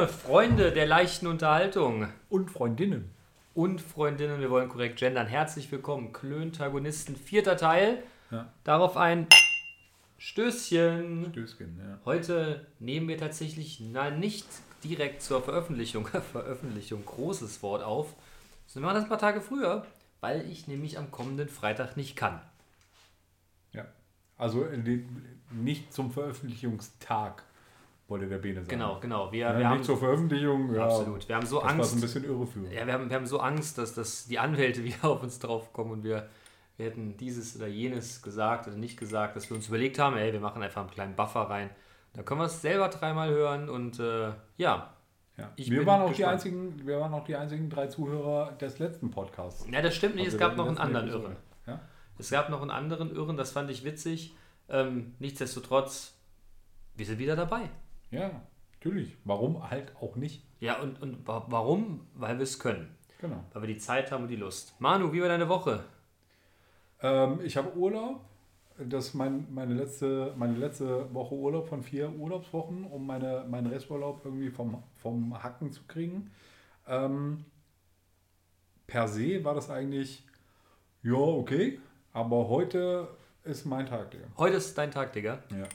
Freunde, Freunde der leichten Unterhaltung. Und Freundinnen. Und Freundinnen, wir wollen korrekt gendern. Herzlich willkommen, Klöntagonisten, vierter Teil. Ja. Darauf ein Stößchen. Stößchen, ja. Heute nehmen wir tatsächlich na, nicht direkt zur Veröffentlichung, Veröffentlichung, großes Wort auf, sondern wir machen das ein paar Tage früher, weil ich nämlich am kommenden Freitag nicht kann. Ja, also äh, nicht zum Veröffentlichungstag wollte der Bene sagen. Genau, genau. Wir, ja, wir nicht haben, zur Veröffentlichung. Ja, absolut. Wir haben so das Angst. ein bisschen irreführend. Ja, wir haben, wir haben so Angst, dass, dass die Anwälte wieder auf uns draufkommen und wir, wir hätten dieses oder jenes gesagt oder nicht gesagt, dass wir uns überlegt haben, ey, wir machen einfach einen kleinen Buffer rein. Da können wir es selber dreimal hören und äh, ja. ja. wir, waren auch die einzigen, wir waren auch die einzigen drei Zuhörer des letzten Podcasts. Ja, das stimmt nicht. Also es gab noch einen anderen Irren. Ja? Es gab noch einen anderen Irren, das fand ich witzig. Ähm, nichtsdestotrotz, wir sind wieder dabei. Ja, natürlich. Warum halt auch nicht? Ja, und, und warum? Weil wir es können. Genau. Weil wir die Zeit haben und die Lust. Manu, wie war deine Woche? Ähm, ich habe Urlaub. Das ist mein, meine, letzte, meine letzte Woche Urlaub von vier Urlaubswochen, um meine, meinen Resturlaub irgendwie vom, vom Hacken zu kriegen. Ähm, per se war das eigentlich, ja, okay. Aber heute ist mein Tag, Digga. Heute ist dein Tag, Digga? Ja.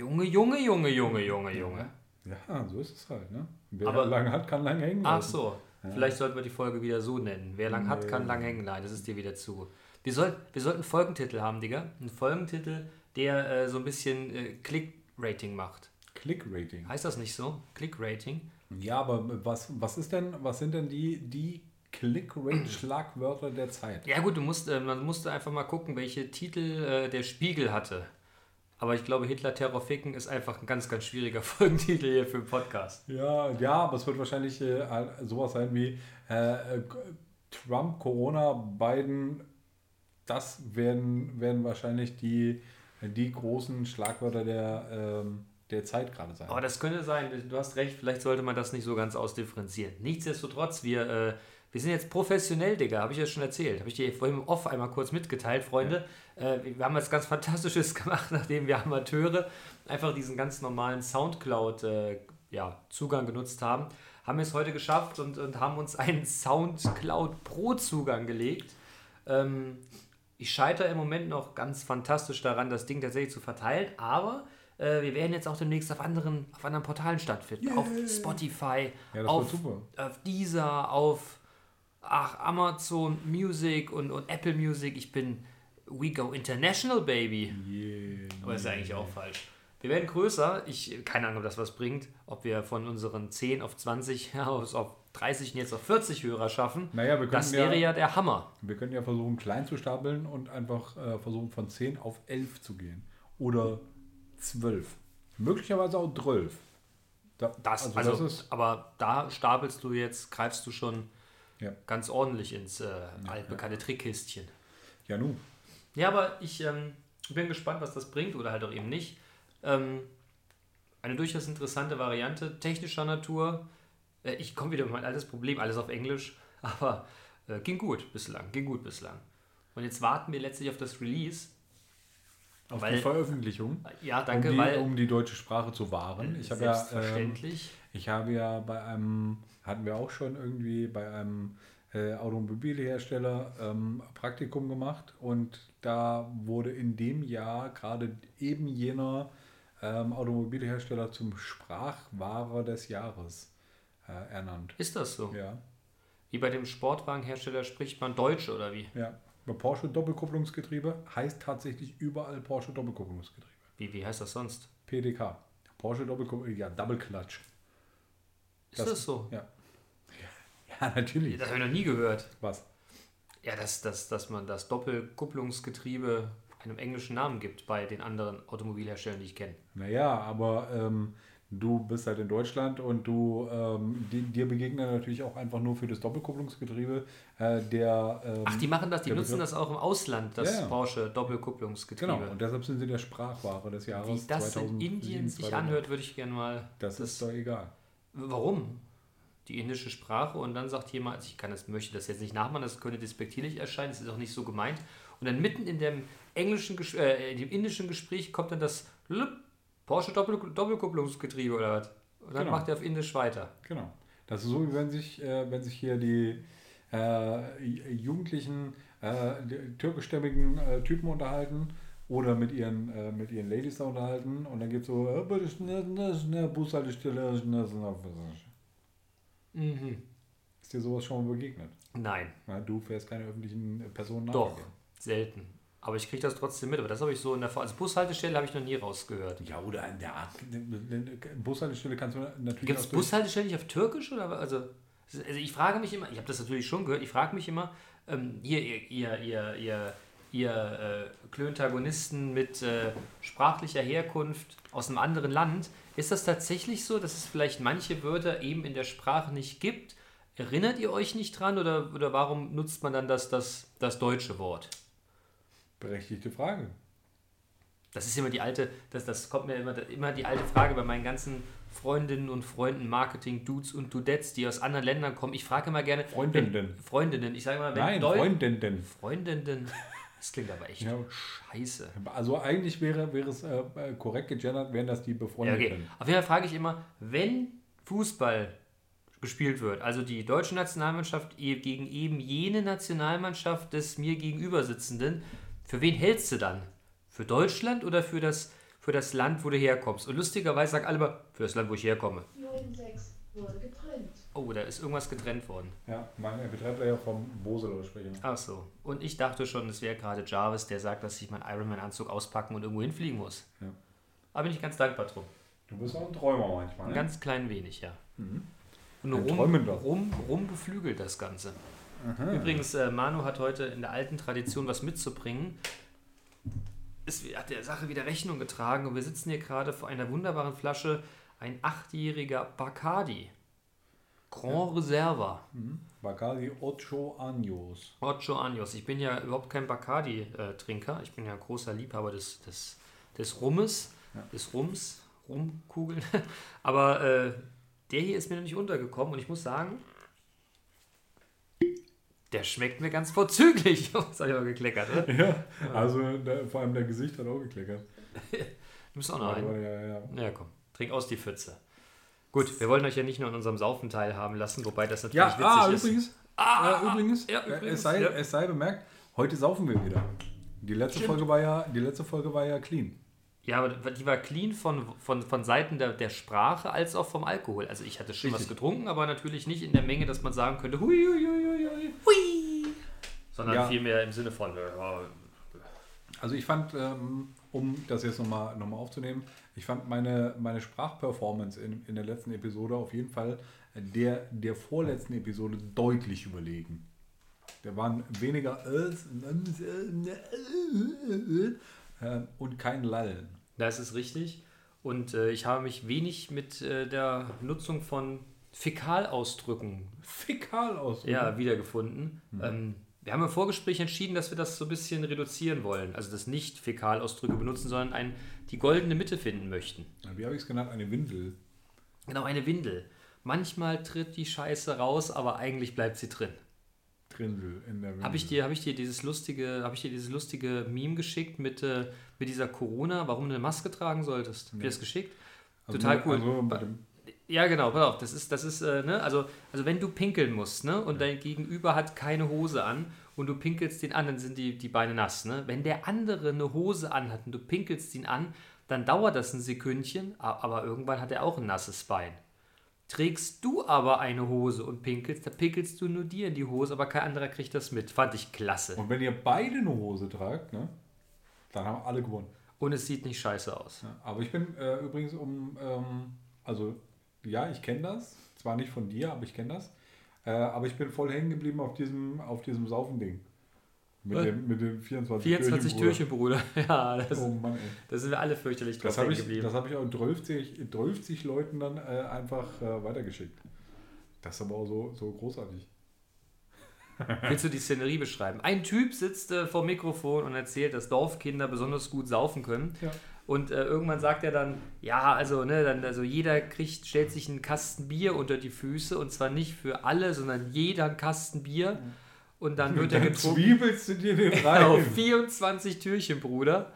Junge, Junge, Junge, Junge, Junge, Junge. Ja, so ist es halt, ne? Wer Aber, lang hat, kann lang hängen bleiben. Ach so. Ja. Vielleicht sollten wir die Folge wieder so nennen. Wer lang nee. hat, kann lang hängen bleiben. Das ist dir wieder zu. Wir, soll, wir sollten einen Folgentitel haben, Digga. Einen Folgentitel, der äh, so ein bisschen äh, Click-Rating macht. Click-Rating? Heißt das nicht so? Click-Rating? Ja, aber was, was ist denn, was sind denn die, die Click-Rate-Schlagwörter der Zeit? Ja gut, du musst, äh, man musste einfach mal gucken, welche Titel äh, der Spiegel hatte. Aber ich glaube, Hitler Terror ficken ist einfach ein ganz, ganz schwieriger Folgentitel hier für den Podcast. Ja, ja, aber es wird wahrscheinlich äh, sowas sein wie äh, Trump, Corona, Biden. Das werden, werden wahrscheinlich die, die großen Schlagwörter der, ähm, der Zeit gerade sein. Aber das könnte sein. Du hast recht, vielleicht sollte man das nicht so ganz ausdifferenzieren. Nichtsdestotrotz, wir. Wir sind jetzt professionell, Digga, habe ich ja schon erzählt. Habe ich dir vorhin im Off einmal kurz mitgeteilt, Freunde. Ja. Äh, wir haben was ganz Fantastisches gemacht, nachdem wir Amateure einfach diesen ganz normalen Soundcloud-Zugang äh, ja, genutzt haben. Haben wir es heute geschafft und, und haben uns einen Soundcloud Pro-Zugang gelegt. Ähm, ich scheitere im Moment noch ganz fantastisch daran, das Ding tatsächlich zu verteilen, aber äh, wir werden jetzt auch demnächst auf anderen, auf anderen Portalen stattfinden. Yeah. Auf Spotify, ja, auf, auf Deezer, auf ach, Amazon Music und, und Apple Music, ich bin We Go International, Baby. Yeah, Aber ist ja eigentlich auch falsch. Wir werden größer. Ich, keine Ahnung, ob das was bringt. Ob wir von unseren 10 auf 20 ja, auf 30 und jetzt auf 40 Hörer schaffen. Naja, wir das wäre ja, ja, der Hammer. Wir können ja versuchen, klein zu stapeln und einfach äh, versuchen, von 10 auf 11 zu gehen. Oder 12. Möglicherweise auch 12. Da, das, also, also das ist, aber da stapelst du jetzt, greifst du schon ja. ganz ordentlich ins äh, altbekannte ja. Trickkistchen. Ja, nun. Ja, aber ich ähm, bin gespannt, was das bringt oder halt auch eben nicht. Ähm, eine durchaus interessante Variante, technischer Natur. Äh, ich komme wieder mit mein altes Problem, alles auf Englisch, aber äh, ging gut bislang, ging gut bislang. Und jetzt warten wir letztlich auf das Release. Auf weil, die Veröffentlichung. Ja, danke, um die, weil. Um die deutsche Sprache zu wahren. Ich habe ja. Ähm, ich habe ja bei einem hatten wir auch schon irgendwie bei einem äh, Automobilhersteller ähm, Praktikum gemacht und da wurde in dem Jahr gerade eben jener ähm, Automobilhersteller zum Sprachwahrer des Jahres äh, ernannt. Ist das so? Ja. Wie bei dem Sportwagenhersteller spricht man Deutsch oder wie? Ja. Bei Porsche Doppelkupplungsgetriebe heißt tatsächlich überall Porsche Doppelkupplungsgetriebe. Wie, wie heißt das sonst? PDK. Porsche Doppelkupplung, ja, Double Clutch. Ist das, das so? Ja. Ja, natürlich. Das habe ich noch nie gehört. Was? Ja, dass, dass, dass man das Doppelkupplungsgetriebe einem englischen Namen gibt bei den anderen Automobilherstellern, die ich kenne. Naja, aber ähm, du bist halt in Deutschland und du ähm, die, dir begegnen natürlich auch einfach nur für das Doppelkupplungsgetriebe äh, der. Ähm, Ach, die machen das, die nutzen Begriff. das auch im Ausland, das ja, ja. Porsche Doppelkupplungsgetriebe. Genau, und deshalb sind sie der Sprachware des Jahres. Wie das 2007, in Indien sich anhört, würde ich gerne mal. Das, das ist doch egal. Warum? Die indische Sprache und dann sagt jemand, also ich kann das, möchte das jetzt nicht nachmachen, das könnte despektierlich erscheinen, das ist auch nicht so gemeint. Und dann mitten in dem englischen, äh, in dem indischen Gespräch kommt dann das Porsche Doppel Doppelkupplungsgetriebe oder was? Und dann Genau. macht er auf Indisch weiter. Genau. Das ist so, wie wenn sich, äh, wenn sich hier die äh, jugendlichen äh, die türkischstämmigen äh, Typen unterhalten oder mit ihren, äh, mit ihren Ladies da unterhalten und dann geht so, äh, bitte schnell, schnell, schnell, Bushaltestelle, schnell, schnell. Mhm. Ist dir sowas schon mal begegnet? Nein, Na, du fährst keine öffentlichen Personen doch, selten. Aber ich kriege das trotzdem mit. Aber das habe ich so in der also Bushaltestelle habe ich noch nie rausgehört. Ja, oder in der Art. Bushaltestelle kannst du natürlich Gibt es Bushaltestellen nicht auf Türkisch? Oder? Also, also ich frage mich immer, ich habe das natürlich schon gehört, ich frage mich immer, ähm, hier, ihr, ihr, ihr, ihr, ihr äh, Klöntagonisten mit äh, sprachlicher Herkunft aus einem anderen Land, ist das tatsächlich so, dass es vielleicht manche Wörter eben in der Sprache nicht gibt? Erinnert ihr euch nicht dran oder, oder warum nutzt man dann das, das, das deutsche Wort? Berechtigte Frage. Das ist immer die alte, das, das kommt mir immer, immer die alte Frage bei meinen ganzen Freundinnen und Freunden, Marketing, Dudes und Dudettes, die aus anderen Ländern kommen. Ich frage immer gerne. Freundinnen. Wenn, Freundinnen. Ich sage immer, wenn Nein, Freundinnen. Freundinnen. Das klingt aber echt Ja. scheiße. Also eigentlich wäre, wäre es äh, äh, korrekt gegendert, wären das die Ja, Befreundeten. okay. Auf jeden Fall frage ich immer, wenn Fußball gespielt wird, also die deutsche Nationalmannschaft e- gegen eben jene Nationalmannschaft des mir gegenüber sitzenden, für wen hältst du dann? Für Deutschland oder für das, für das Land, wo du herkommst? Und lustigerweise sagen alle immer, für das Land, wo ich herkomme. 96 wurde getrennt. Oh, da ist irgendwas getrennt worden. Ja, mein MP3-Player vom Bose Lautsprecher. Ach so. Und ich dachte schon, es wäre gerade Jarvis, der sagt, dass ich meinen Ironman-Anzug auspacken und irgendwo hinfliegen muss. Ja. Aber bin ich ganz dankbar drum. Du bist auch ein Träumer manchmal. Ein Ne? ganz klein wenig, ja. Und Ein rum, rum, rum beflügelt das Ganze. Übrigens, äh, Manu hat heute in der alten Tradition was mitzubringen. Es hat der Sache wieder Rechnung getragen und wir sitzen hier gerade vor einer wunderbaren Flasche, ein achtjähriger Bacardi. Grand Reserva. Mhm. Bacardi Ocho Años. Ocho Años. Ich bin ja überhaupt kein Bacardi-Trinker. Ich bin ja ein großer Liebhaber des, des, des Rummes, Ja. des Rums, Rumkugeln. Aber äh, der hier ist mir noch nicht untergekommen und ich muss sagen, der schmeckt mir ganz vorzüglich. Das habe ich aber gekleckert, oder? Ja, also der, vor allem der Gesicht hat auch gekleckert. Du bist auch noch Aber ein. ja, ja, ja. Ja, komm, trink aus die Pfütze. Gut, wir wollen euch ja nicht nur an unserem Saufen teilhaben lassen, wobei das natürlich Ja, witzig ah, ist. übrigens, Ah, äh, übrigens, ja, äh, übrigens, es, sei, ja. es sei bemerkt, heute saufen wir wieder. Die letzte, Folge war ja, die letzte Folge war ja clean. Ja, aber die war clean von, von, von Seiten der, der Sprache als auch vom Alkohol. Also ich hatte schon was Richtig. getrunken, aber natürlich nicht in der Menge, dass man sagen könnte, hui, hui, hui, hui, hui. Sondern Ja. vielmehr im Sinne von, ja, Also ich fand, ähm, um das jetzt nochmal noch mal aufzunehmen, ich fand meine, meine Sprachperformance in, in der letzten Episode auf jeden Fall der, der vorletzten Episode deutlich überlegen. Da waren weniger äh, und kein Lallen. das ist richtig. Und äh, ich habe mich wenig mit äh, der Nutzung von Fäkalausdrücken Fäkal aus. ja, wiedergefunden. Ähm, wir haben im Vorgespräch entschieden, dass wir das so ein bisschen reduzieren wollen. Also das nicht Fäkalausdrücke benutzen, sondern ein, die goldene Mitte finden möchten. Wie habe ich es genannt? Eine Windel. Genau, eine Windel. Manchmal tritt die Scheiße raus, aber eigentlich bleibt sie drin. Trindel in der Windel. Habe ich dir, habe ich dir dieses lustige, habe ich dir dieses lustige Meme geschickt mit, äh, mit dieser Corona, warum du eine Maske tragen solltest? Hab ich dir das geschickt? Also Total cool. Also Ja, genau, pass auf, das ist, das ist, äh, ne, also, also wenn du pinkeln musst, ne, und dein Gegenüber hat keine Hose an und du pinkelst den an, dann sind die, die Beine nass, ne. Wenn der andere eine Hose anhat und du pinkelst ihn an, dann dauert das ein Sekündchen, aber irgendwann hat er auch ein nasses Bein. Trägst du aber eine Hose und pinkelst, dann pinkelst du nur dir in die Hose, aber kein anderer kriegt das mit. Fand ich klasse. und wenn ihr beide eine Hose tragt, ne, dann haben alle gewonnen. Und es sieht nicht scheiße aus. Ja, aber ich bin äh, übrigens um, ähm, also ja, ich kenne das, zwar nicht von dir, aber ich kenne das. Äh, aber ich bin voll hängen geblieben auf diesem, auf diesem Saufending. Mit, Was? dem, mit dem 24 24 Türchen, Bruder. Ja, das. Oh Mann, ey. da sind wir alle fürchterlich drauf Das habe hängen ich, geblieben. das hab ich auch 12, 12 Leuten dann äh, einfach äh, weitergeschickt. Das ist aber auch so, so großartig. Willst du die Szenerie beschreiben? Ein Typ sitzt äh, vor dem Mikrofon und erzählt, dass Dorfkinder besonders gut saufen können. Ja. Und äh, irgendwann sagt er dann, ja, also, ne, dann, also jeder kriegt, stellt sich einen Kasten Bier unter die Füße und zwar nicht für alle, sondern jeder einen Kasten Bier. Und dann wird er Dann getrunken. zwiebelst du dir den Genau, rein. 24 Türchen, Bruder.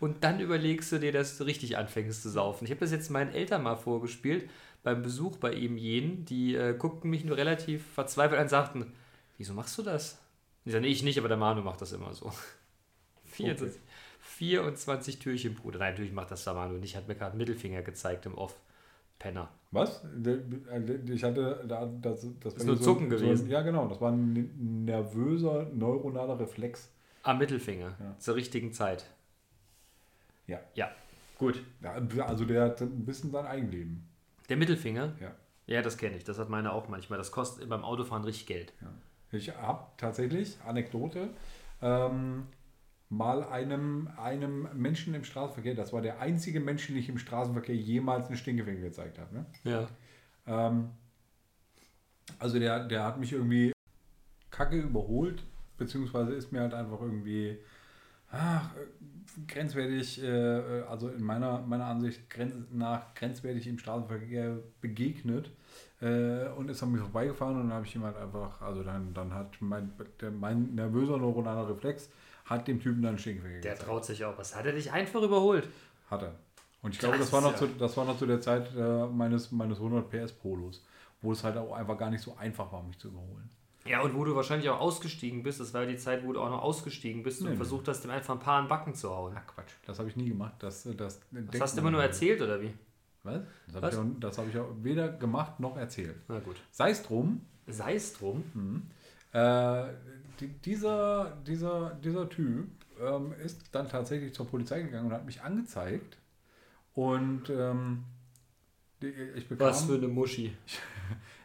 und dann überlegst du dir, dass du richtig anfängst zu saufen. Ich habe das jetzt meinen Eltern mal vorgespielt, beim Besuch bei ihm jenen, die äh, guckten mich nur relativ verzweifelt an und sagten, wieso machst du das? Ich sage, nee, ich nicht, aber der Manu macht das immer so. 24, 24 Türchen, Bruder. Nein, natürlich macht das Manu nicht. Hat mir gerade Mittelfinger gezeigt im Off. Penner. Was? Äh, Ich hatte da das, das war nur so- Zucken so, gewesen. Ja, genau. Das war ein nervöser neuronaler Reflex. Am Mittelfinger. Ja. Zur richtigen Zeit. Ja. Ja. Gut. ja. Also der hat ein bisschen sein Eigenleben. Der Mittelfinger? Ja. Ja, das kenne ich. Das hat meine auch manchmal. Das kostet beim Autofahren richtig Geld. Ja. Ich habe tatsächlich, Anekdote, ähm, mal einem, einem Menschen im Straßenverkehr, das war der einzige Mensch, den ich im Straßenverkehr jemals einen Stinkefinger gezeigt habe. Ne? Ja. Ähm, also der, der hat mich irgendwie kacke überholt, beziehungsweise ist mir halt einfach irgendwie ach, grenzwertig, äh, also in meiner, meiner Ansicht grenz, nach grenzwertig im Straßenverkehr begegnet äh, und ist an mir vorbeigefahren und dann habe ich ihm halt einfach, also dann, dann hat mein, der, mein nervöser neuronaler Reflex hat dem Typen dann einen Stinkefinger Der gezeigt. traut sich auch. Was hat er dich einfach überholt? Hat er. Und ich glaube, Das das war, noch ist zu, ja- das war noch zu der Zeit äh, meines, meines 100 PS Polos, wo es halt auch einfach gar nicht so einfach war, mich zu überholen. Ja, und wo du wahrscheinlich auch ausgestiegen bist. Das war ja die Zeit, wo du auch noch ausgestiegen bist Nee, und nee. versucht hast, dem einfach ein paar den Backen zu hauen. Ach Quatsch, das habe ich nie gemacht. Das, das, Das hast du immer nur erzählt, oder wie? Was? Das habe ich, auch- das hab ich auch weder gemacht noch erzählt. Na gut. Sei es drum, Sei es drum. äh, die, dieser, dieser, dieser Typ ähm, ist dann tatsächlich zur Polizei gegangen und hat mich angezeigt. Und ähm, ich bekam... Was für eine Muschi.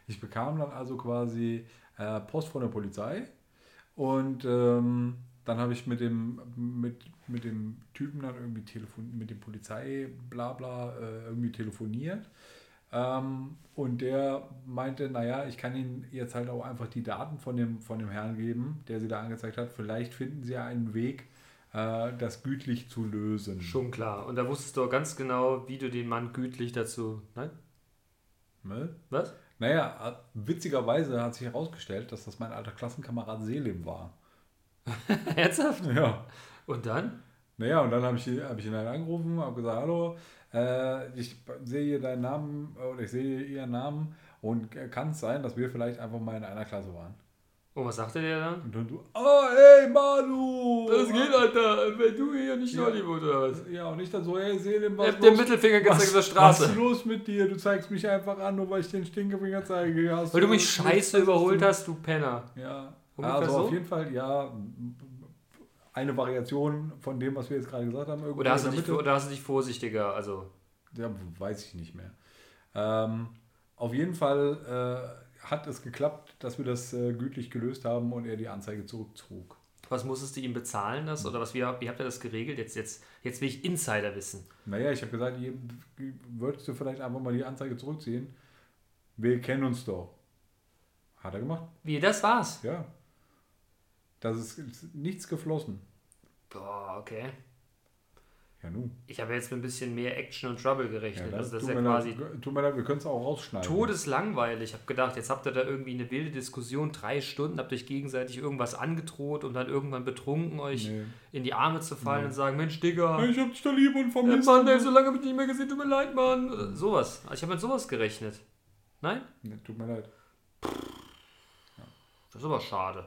Ich bekam dann also quasi äh, Post von der Polizei und ähm, dann habe ich mit dem, mit, mit dem Typen dann irgendwie telefon mit dem Polizei bla bla äh, irgendwie telefoniert. Ähm, und der meinte, naja, ich kann Ihnen jetzt halt auch einfach die Daten von dem, von dem Herrn geben, der Sie da angezeigt hat. Vielleicht finden Sie ja einen Weg, äh, das gütlich zu lösen. Schon klar. Und da wusstest du auch ganz genau, wie du den Mann gütlich dazu. Nein? Ne? Was? Naja, äh, witzigerweise hat sich herausgestellt, dass das mein alter Klassenkamerad Selim war. Ernsthaft? Ja. Und dann? Naja, und dann habe ich, hab ich ihn halt angerufen, habe gesagt, hallo, äh, ich sehe deinen Namen oder ich sehe ihren Namen und kann es sein, dass wir vielleicht einfach mal in einer Klasse waren. Und was sagte der dann? Und dann du, oh, ey, Manu! Alter? Wenn du hier nicht Ja. Hollywood oder was? Ja, und ich dann so, hey, Selim, Ich was hab den? Mittelfinger gezeigt was, auf der was Straße. ist los mit dir? Du zeigst mich einfach an, nur weil ich den Stinkefinger zeige. Hast Weil du mich scheiße überholt hast, du Penner. Ja, also so? auf jeden Fall, ja, eine Variation von dem, was wir jetzt gerade gesagt haben. irgendwo Oder hast, du dich, oder hast du dich vorsichtiger? Also, Ja, weiß ich nicht mehr. Ähm, auf jeden Fall äh, hat es geklappt, dass wir das äh, gütlich gelöst haben und er die Anzeige zurückzog. was musstest du ihm bezahlen, das? Oder was, wie, wie habt ihr das geregelt? Jetzt, jetzt, jetzt will ich Insider wissen. Naja, ich habe gesagt, ihr- würdest du vielleicht einfach mal die Anzeige zurückziehen? Wir kennen uns doch. Hat er gemacht? Wie, das war's? Ja. Das ist, ist nichts geflossen. Boah, okay. Ja, nun. Ich habe jetzt mit ein bisschen mehr Action und Trouble Ja, gerechnet. das, also das ist tut, ja mir quasi leid, tut mir leid, wir können es auch rausschneiden. todeslangweilig. Ich habe gedacht, jetzt habt ihr da irgendwie eine wilde Diskussion, drei Stunden, habt euch gegenseitig irgendwas angedroht, um dann irgendwann betrunken euch Nee. in die Arme zu fallen und sagen, Mensch, Digga, Ich hab dich da lieb und vermisst. Mann, ey, so lange hab ich nicht mehr gesehen, tut mir leid, Mann. Sowas. Also ich habe mit sowas gerechnet. Nein? Nee, tut mir leid. Das ist aber schade.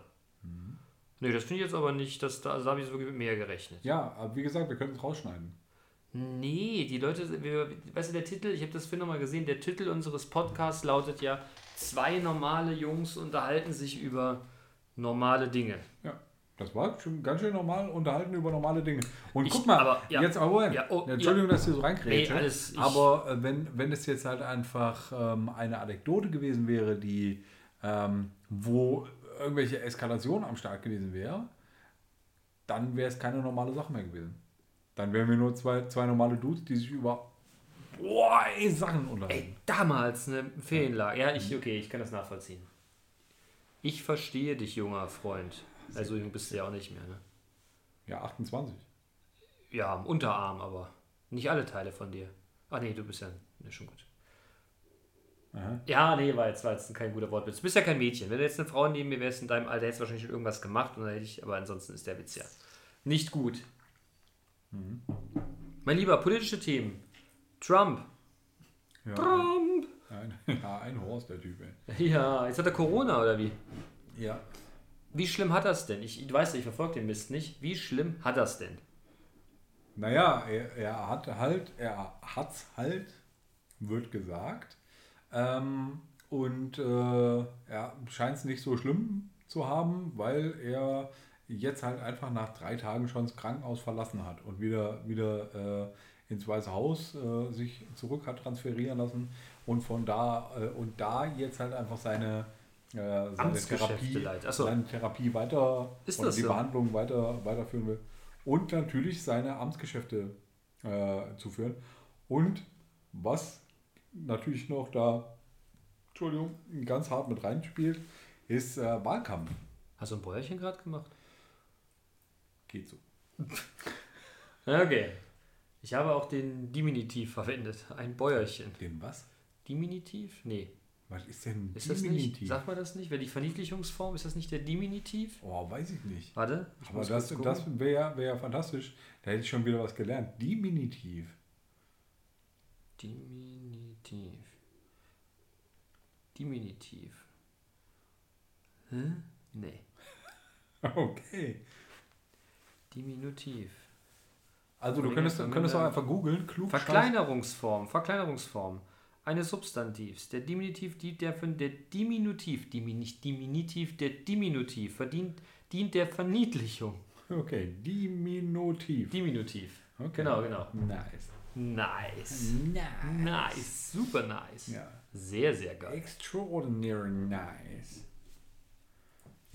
Nee, das finde ich jetzt aber nicht, dass da, also da habe ich wirklich mit mehr gerechnet. Ja, aber wie gesagt, wir können es rausschneiden. Nee, die Leute, wir, weißt du, der Titel, ich habe das vorhin nochmal gesehen, der Titel unseres Podcasts lautet ja, zwei normale Jungs unterhalten sich über normale Dinge. Ja, das war schon ganz schön normal unterhalten über normale Dinge. Und Ich- guck mal, aber, ja. jetzt aber. Ja, oh, Entschuldigung, dass ich so reinkrätsche. Nee, alles- ich- aber äh, wenn, wenn es jetzt halt einfach ähm, eine Anekdote gewesen wäre, die ähm, wo irgendwelche Eskalation am Start gewesen wäre, dann wäre es keine normale Sache mehr gewesen. Dann wären wir nur zwei, zwei normale Dudes, die sich über boah, ey, Sachen unterhalten. Ey, damals eine Ferienlage. Ja, ich, okay, ich kann das nachvollziehen. Ich verstehe dich, junger Freund. Also jung bist du ja auch nicht mehr, ne? Ja, 28. Ja, am Unterarm, aber nicht alle Teile von dir. Ah nee, du bist ja ne, schon gut. Aha. Ja, nee, war jetzt, war jetzt kein guter Wortwitz. Du bist ja kein Mädchen. Wenn du jetzt eine Frau neben mir wärst in deinem Alter, hättest du wahrscheinlich schon irgendwas gemacht und dann hätte ich, aber ansonsten ist der Witz ja nicht gut. Mein Lieber, politische Themen. Trump. Ja, Trump. Ein, ja, ein Horst, der Typ, ey. Ja, jetzt hat er Corona oder wie? Ja. Wie schlimm hat das denn? Ich, ich weiß, ich verfolge den Mist nicht. Wie schlimm hat das denn? Naja, er, er hat halt, er hat's halt, wird gesagt. Ähm, und äh, er scheint es nicht so schlimm zu haben, weil er jetzt halt einfach nach drei Tagen schon das Krankenhaus verlassen hat und wieder, wieder äh, ins Weiße Haus äh, sich zurück hat transferieren lassen und von da äh, und da jetzt halt einfach seine, äh, seine Therapie, so. seine Therapie weiter Ist oder die so? Behandlung weiter, weiterführen will und natürlich seine Amtsgeschäfte äh, zu führen. Und was natürlich noch da, Entschuldigung, ganz hart mit reinspielt, ist äh, Wahlkampf. Hast du ein Bäuerchen gerade gemacht? Geht so. Okay. Ich habe auch den Diminutiv verwendet. Ein Bäuerchen. Den was? Diminutiv? Nee. Was ist denn Ist das Diminutiv? nicht? Sagt man das nicht? Wäre die Verniedlichungsform? Ist das nicht der Diminutiv? Oh, weiß ich nicht. Warte. ich Aber das, das wäre ja, wär ja fantastisch. Da hätte ich schon wieder was gelernt. Diminutiv. Diminutiv. Diminutiv. Hä? Nee. Okay. Diminutiv. Also du könntest, könntest auch einfach googeln. Klug Verkleinerungsform. Verkleinerungsform. Eines Substantivs. Der Diminutiv dient der, von der Diminutiv, Dimi, nicht Diminutiv, der Diminutiv verdient, dient der Verniedlichung. Okay, Diminutiv. Diminutiv. Okay. Genau, genau. Nice. Nice. Nice. Nice. Super nice. Ja. Sehr, sehr geil. Extraordinary nice.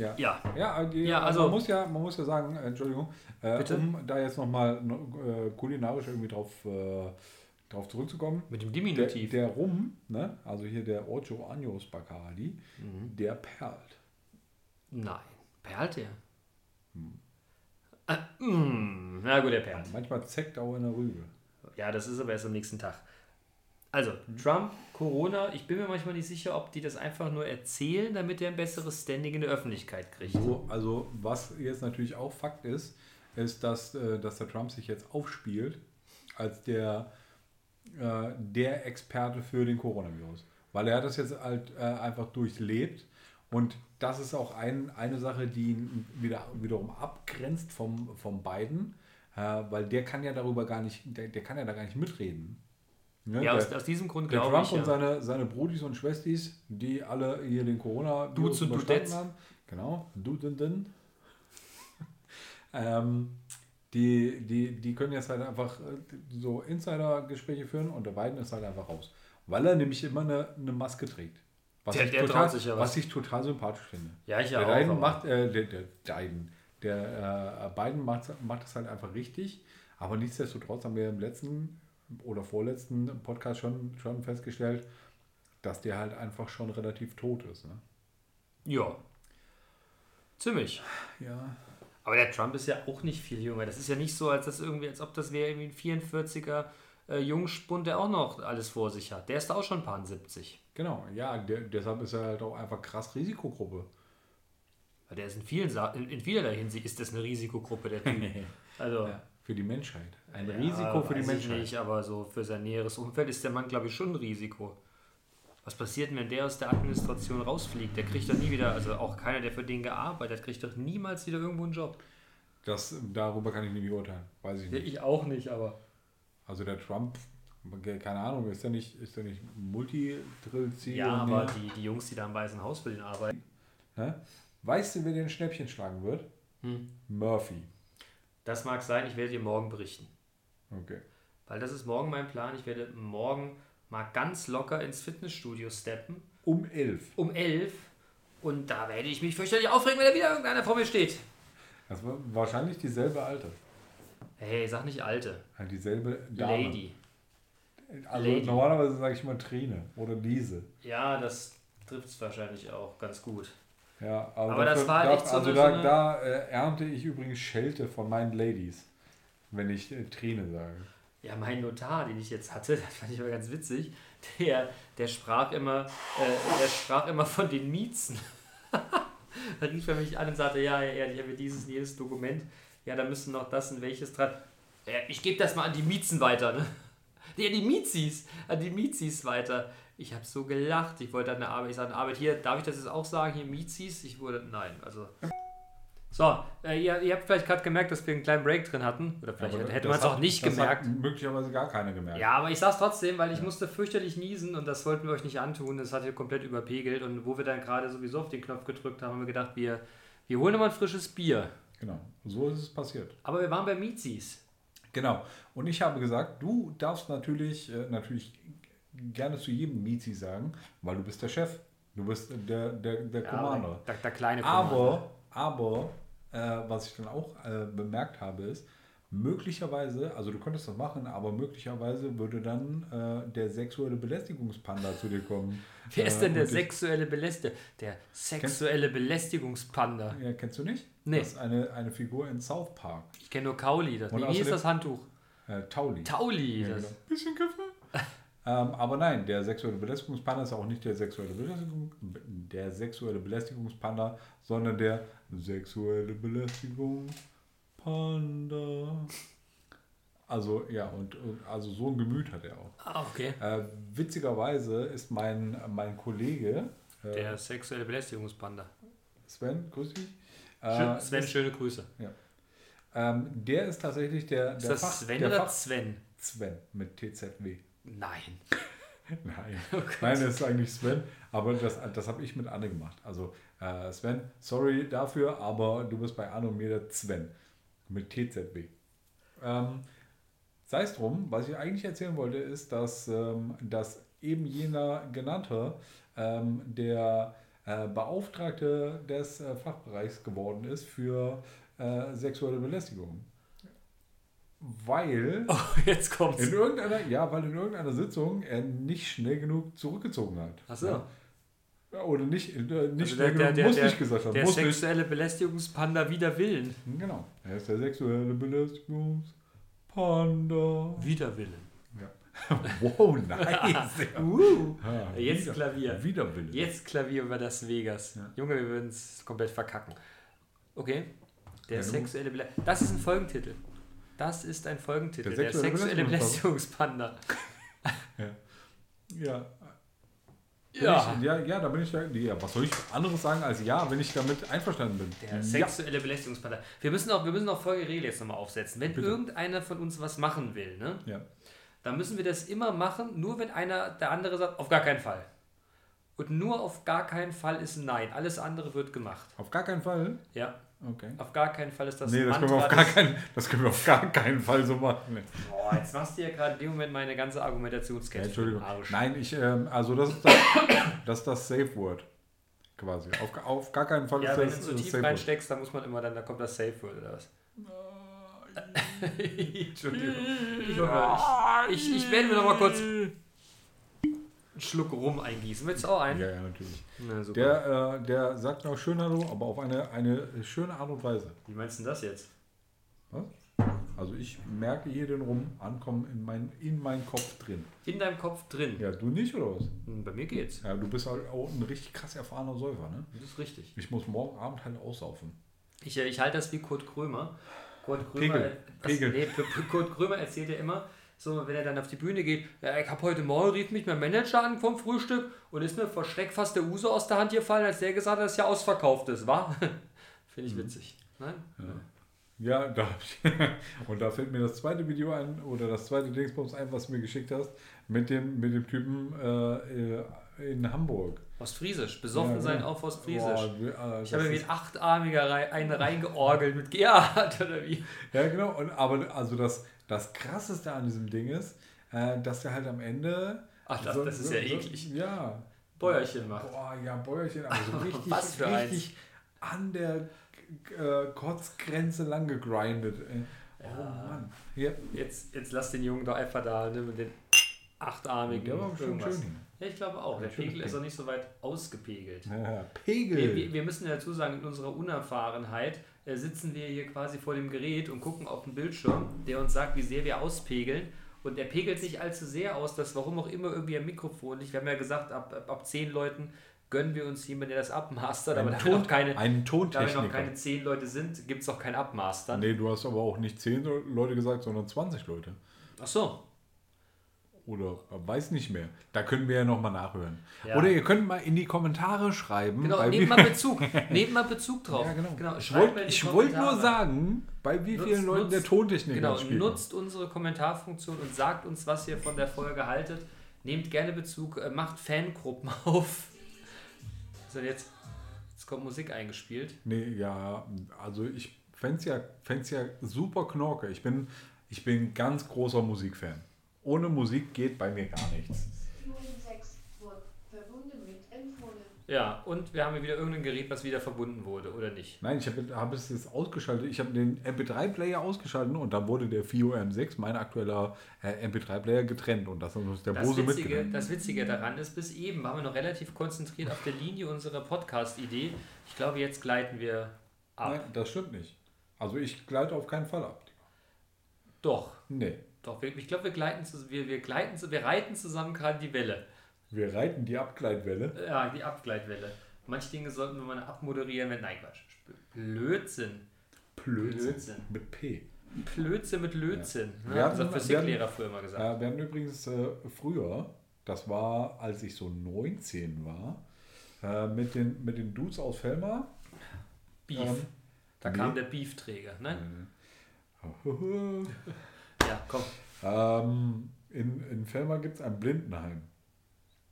Ja. Ja. Ja, die, Ja, also- man muss ja, man muss ja sagen, äh, Entschuldigung, äh, Bitte? um da jetzt nochmal äh, kulinarisch irgendwie drauf, äh, drauf zurückzukommen. Mit dem Der, Diminutiv. der Rum, ne, also hier der Ocho Años Bacardi, Mhm. der perlt. Nein. Perlt der? Ah, mm. Na gut, der perlt. Manchmal zeckt auch in der Rübe. Ja, das ist aber erst am nächsten Tag. Also, Trump, Corona, ich bin mir manchmal nicht sicher, ob die das einfach nur erzählen, damit er ein besseres Standing in der Öffentlichkeit kriegt. So, also was jetzt natürlich auch Fakt ist, ist, dass, äh, dass der Trump sich jetzt aufspielt als der, äh, der Experte für den Coronavirus. Weil er das jetzt halt äh, einfach durchlebt und das ist auch ein, eine Sache, die ihn wieder, wiederum abgrenzt vom, vom Biden, äh, weil der kann ja darüber gar nicht, der, der kann ja da gar nicht mitreden. Ne? Ja, aus, der, aus diesem Grund glaube Trump ich. und Ja. seine, seine Brudis und Schwestis, die alle hier den corona Dudes und Dudettes. haben. Genau, Dudenden. ähm, die, die, die können jetzt halt einfach äh, so Insider-Gespräche führen und der Biden ist halt einfach raus. Weil er nämlich immer eine, eine Maske trägt. Was, Der- ich der total, ja was. was ich total sympathisch finde. Ja, ich ja der auch, Biden macht, äh, der, der Biden, der äh, Biden macht, macht das halt einfach richtig. Aber nichtsdestotrotz haben wir im letzten oder vorletzten Podcast schon, schon festgestellt, dass der halt einfach schon relativ tot ist. Ne? Ja. Ziemlich. Ja. Aber der Trump ist ja auch nicht viel jünger. Das ist ja nicht so, als, das irgendwie, als ob das wäre irgendwie ein 44er äh, Jungspund, der auch noch alles vor sich hat. Der ist auch schon paar 70. Genau, ja, der, deshalb ist er halt auch einfach krass Risikogruppe. Weil der ist in vielen Sa in, in vielerlei Hinsicht ist das eine Risikogruppe, der Typ. Also, Ja, für die Menschheit. Ein ja, Risiko für die weiß ich Menschheit. Nicht, aber so für sein näheres Umfeld ist der Mann, glaube ich, schon ein Risiko. Was passiert denn, wenn der aus der Administration rausfliegt? Der kriegt doch nie wieder, also auch keiner, der für den gearbeitet hat, kriegt doch niemals wieder irgendwo einen Job. Das, darüber kann ich nicht urteilen. Weiß ich nicht. ich auch nicht, aber. Also der Trump, keine Ahnung, ist der nicht, ist der nicht Multi-Drill-Ziel? Ja, aber die, die Jungs, die da im Weißen Haus für den arbeiten, Ne? Weißt du, wer den Schnäppchen schlagen wird? Hm. Murphy. das mag sein, ich werde dir morgen berichten. Okay. Weil das ist morgen mein Plan. Ich werde morgen mal ganz locker ins Fitnessstudio steppen. Um elf. Um 11. Und da werde ich mich fürchterlich aufregen, wenn da wieder irgendeiner vor mir steht. Das war wahrscheinlich dieselbe Alte. Hey, sag nicht Alte. Halt dieselbe Dame. Lady. Also Lady. normalerweise sage ich immer Trine oder Lise. Ja, das trifft es wahrscheinlich auch ganz gut. Ja, aber, Aber das dafür- war halt da, echt so Also da, so da äh, ernte ich übrigens Schelte von meinen Ladies, wenn ich äh, Trine sage. Ja, mein Notar, den ich jetzt hatte, das fand ich aber ganz witzig, der, der sprach immer, äh, der sprach immer von den Miezen. da rief er mich an und sagte, ja, ja, ich habe dieses und jedes Dokument, ja, da müsste noch das und welches dran. Ja, ich gebe das mal an die Miezen weiter, ne? Ja, die Miezis, an die Miezis weiter. Ich habe so gelacht. Ich wollte an der Arbeit, ich sage, Arbeit hier, darf ich das jetzt auch sagen, hier Miezis? Ich wurde, nein, also. So, äh, ihr, ihr habt vielleicht gerade gemerkt, dass wir einen kleinen Break drin hatten. Oder vielleicht Aber hätte man es auch nicht das gemerkt. Hat möglicherweise gar keiner gemerkt. Ja, aber ich sag's trotzdem, weil ich musste fürchterlich niesen und das wollten wir euch nicht antun. Das hat hier komplett überpegelt. Und wo wir dann gerade sowieso auf den Knopf gedrückt haben, haben wir gedacht, wir, wir holen mal ein frisches Bier. Genau. So ist es passiert. Aber wir waren bei Miezis. Genau. Und ich habe gesagt, du darfst natürlich, äh, natürlich gerne zu jedem Mizi sagen, weil du bist der Chef. Du bist der, der, der Commander. der, der kleine Commander. Aber, aber, äh, was ich dann auch äh, bemerkt habe, ist, möglicherweise, also du könntest das machen, aber möglicherweise würde dann äh, der sexuelle Belästigungspanda zu dir kommen. Wer ist Äh, denn der sexuelle Belästiger? Der sexuelle Belästigungspanda. Ja, kennst du nicht? Nee. Das ist eine, eine Figur in South Park. Ich kenne nur Kauli. Das, wie außerdem- das Handtuch? Äh, Tauli. Tauli. Ja, das, genau. Bisschen Kiffer. ähm, aber nein, der sexuelle Belästigungspanda ist auch nicht der sexuelle Belästigung, der sexuelle Belästigungspanda, sondern der sexuelle Belästigungspanda. Also ja, und, und also so ein Gemüt hat er auch. Ah, okay. Äh, witzigerweise ist mein, mein Kollege äh, Der sexuelle Belästigungspanda. Sven, grüß dich. Äh, Sven, ist, schöne Grüße. ähm, der ist tatsächlich der, Ist der das Fach, Sven der oder Fach Sven? Sven mit TZW. Nein. Nein, Oh nein, das ist eigentlich Sven, aber das, das habe ich mit Anne gemacht. Also äh, Sven, sorry dafür, aber du bist bei Anne und mir der Sven mit TZW. Ähm, Sei es drum, was ich eigentlich erzählen wollte, ist, dass, ähm, dass eben jener genannte ähm, der äh, Beauftragte des äh, Fachbereichs geworden ist für äh, sexuelle Belästigung. Weil Oh, jetzt kommt's. in irgendeiner, ja, weil in irgendeiner Sitzung er nicht schnell genug zurückgezogen hat. Ach so. Ja. Ja, Oder nicht, äh, nicht Also schnell der, der, genug, der, muss der, nicht gesagt haben. der muss nicht. sexuelle Belästigungspanda wider Willen. Genau. Er ist der sexuelle Belästigungspanda. Wider Willen. Ja. wow, nice. Uh. Ja, Jetzt wieder- Klavier. Widerwille. Jetzt Klavier über das Vegas. Ja. Junge, wir würden es komplett verkacken. Okay. Der sexuelle Belästigungspanda. Das ist ein Folgentitel. Das ist ein Folgentitel. Der Der sexuelle sexuelle Belästigungspanda. Ja. Ja. Ich, ja, ja, da bin ich ja, ja. Was soll ich anderes sagen als ja, wenn ich damit einverstanden bin? Der ja. sexuelle Belästigungspanda. Wir müssen auch, wir müssen auch folgende Regel jetzt nochmal aufsetzen. Wenn Bitte. irgendeiner von uns was machen will, ne, ja. dann müssen wir das immer machen, nur wenn einer, der andere sagt, auf gar keinen Fall. Und nur auf gar keinen Fall ist ein Nein. Alles andere wird gemacht. Auf gar keinen Fall. Ja, Okay. auf gar keinen Fall ist das nee, das können, wir Mantra auf gar keinen, das können wir auf gar keinen Fall so machen. Boah, jetzt machst du ja gerade in dem Moment meine ganze Ja, Argumentationskette. Entschuldigung. den Arsch. Nein, ich, ähm, also das ist das, das, ist das Safe Word. Quasi. Auf, auf gar keinen Fall Ja, ist wenn du das zu äh, tief Safe Word. reinsteckst, dann muss man immer dann, da kommt das Safe Word oder was? Entschuldigung. Ich, ich, ich, werde mir noch mal kurz einen Schluck rum eingießen. Willst du auch einen? Ja, ja, natürlich. Na. Der, äh, der sagt noch schön Hallo, aber auf eine, eine schöne Art und Weise. Wie meinst du das jetzt? Was? Also ich merke hier den Rum ankommen in, mein, in meinen Kopf drin. In deinem Kopf drin. Ja, du nicht oder was? Hm, Bei mir geht's. Ja, du bist halt auch ein richtig krass erfahrener Säufer, ne? Das ist richtig. Ich muss morgen Abend halt aussaufen. Ich, äh, ich halte das wie Kurt Krömer. Kurt Krömer, Pegel. das, Pegel. Nee, Kurt Krömer erzählt ja immer, so wenn er dann auf die Bühne geht, ja, ich habe heute Morgen, rief mich mein Manager an vom Frühstück und ist mir vor Schreck fast der Uso aus der Hand gefallen, als der gesagt hat, dass ja ausverkauft ist, wa? Finde ich witzig. Nein? Ja, da hab ich. Und da fällt mir das zweite Video ein, oder das zweite Dingsbums ein, was du mir geschickt hast, mit dem, mit dem Typen äh, äh, in Hamburg. Ostfriesisch. Besoffen Ja, sein genau. auf Ostfriesisch. Boah, äh, ich habe mir ein achtarmiger einen reingeorgelt mit Gerhard oder wie? Ja, genau. Und, aber also das, das Krasseste an diesem Ding ist, äh, dass der halt am Ende. Ach, das, das ist ja eklig. Ja. Bäuerchen macht. Boah, ja, Bäuerchen. Also richtig, Was für richtig an der äh, Kotzgrenze lang gegrindet. ey. Oh Mann. Ja, Jetzt, jetzt lass den Jungen doch einfach da ne, mit den achtarmigen. der war schon schön. Ja, ich glaube auch. Der schön Pegel ist auch nicht so weit ausgepegelt. Ja, Wir, Pegel. wir, wir müssen ja dazu sagen, in unserer Unerfahrenheit äh, sitzen wir hier quasi vor dem Gerät und gucken auf den Bildschirm, der uns sagt, wie sehr wir auspegeln. Und er pegelt sich allzu sehr aus, dass warum auch immer irgendwie am Mikrofon liegt. Wir haben ja gesagt, ab, ab, ab 10 Leuten gönnen wir uns jemanden, der das abmastert, aber Einen da wir noch keine, einen da wir noch keine zehn Leute sind, gibt es auch kein Abmastern. Nee, du hast aber auch nicht 10 Leute gesagt, sondern 20 Leute. Ach so. Oder weiß nicht mehr. Da können wir ja nochmal nachhören. Ja. Oder ihr könnt mal in die Kommentare schreiben. Genau, nehmt mal Bezug. nehmt mal Bezug drauf. Ja, genau. ich wollte die ich wollte nur Kommentare. sagen, bei wie Nutzt- vielen Leuten der nutzt- Tontechniker Genau, spielt. nutzt unsere Kommentarfunktion und sagt uns, was ihr von der Folge haltet. Nehmt gerne Bezug, äh, macht Fangruppen auf. So, jetzt, jetzt kommt Musik eingespielt. Nee, ja, also ich fände es ja, fänd's ja super knorke. Ich bin, ich bin ganz großer Musikfan. Ohne Musik geht bei mir gar nichts. Fusion 6 wurde verbunden mit empfohlen. Ja, und wir haben hier wieder irgendein Gerät, was wieder verbunden wurde, oder nicht? Nein, ich habe hab es jetzt ausgeschaltet. Ich habe den MP3-Player ausgeschaltet und dann wurde der FIO M6, mein aktueller äh, MP3-Player, getrennt. Und das uns der Das Bose Witzige, das Witzige daran ist, bis eben waren wir noch relativ konzentriert auf der Linie unserer Podcast-Idee. Ich glaube, jetzt gleiten wir ab. Nein, das stimmt nicht. Also ich gleite auf keinen Fall ab. Doch, Nee. Doch. wir- Ich glaube, wir gleiten, zu- wir, wir gleiten, wir reiten zusammen gerade die Welle. Wir reiten die Abgleitwelle. Ja, die Abgleitwelle. Manche Dinge sollten wir mal abmoderieren, wenn. Nein, Quatsch. Blödsinn. Blödsinn. Blödsinn. Mit P. Blödsinn mit Lötzinn. Wir Ne? hatten- Das hat wir Physiklehrer früher immer gesagt. Äh, wir hatten übrigens äh, früher, das war, als ich so 19 war, äh, mit, den, mit den Dudes aus Felmer. Beef. ähm, da nee. kam der Beefträger. Ne? ähm, Ja, komm. ähm, in, in Felmer gibt es ein Blindenheim.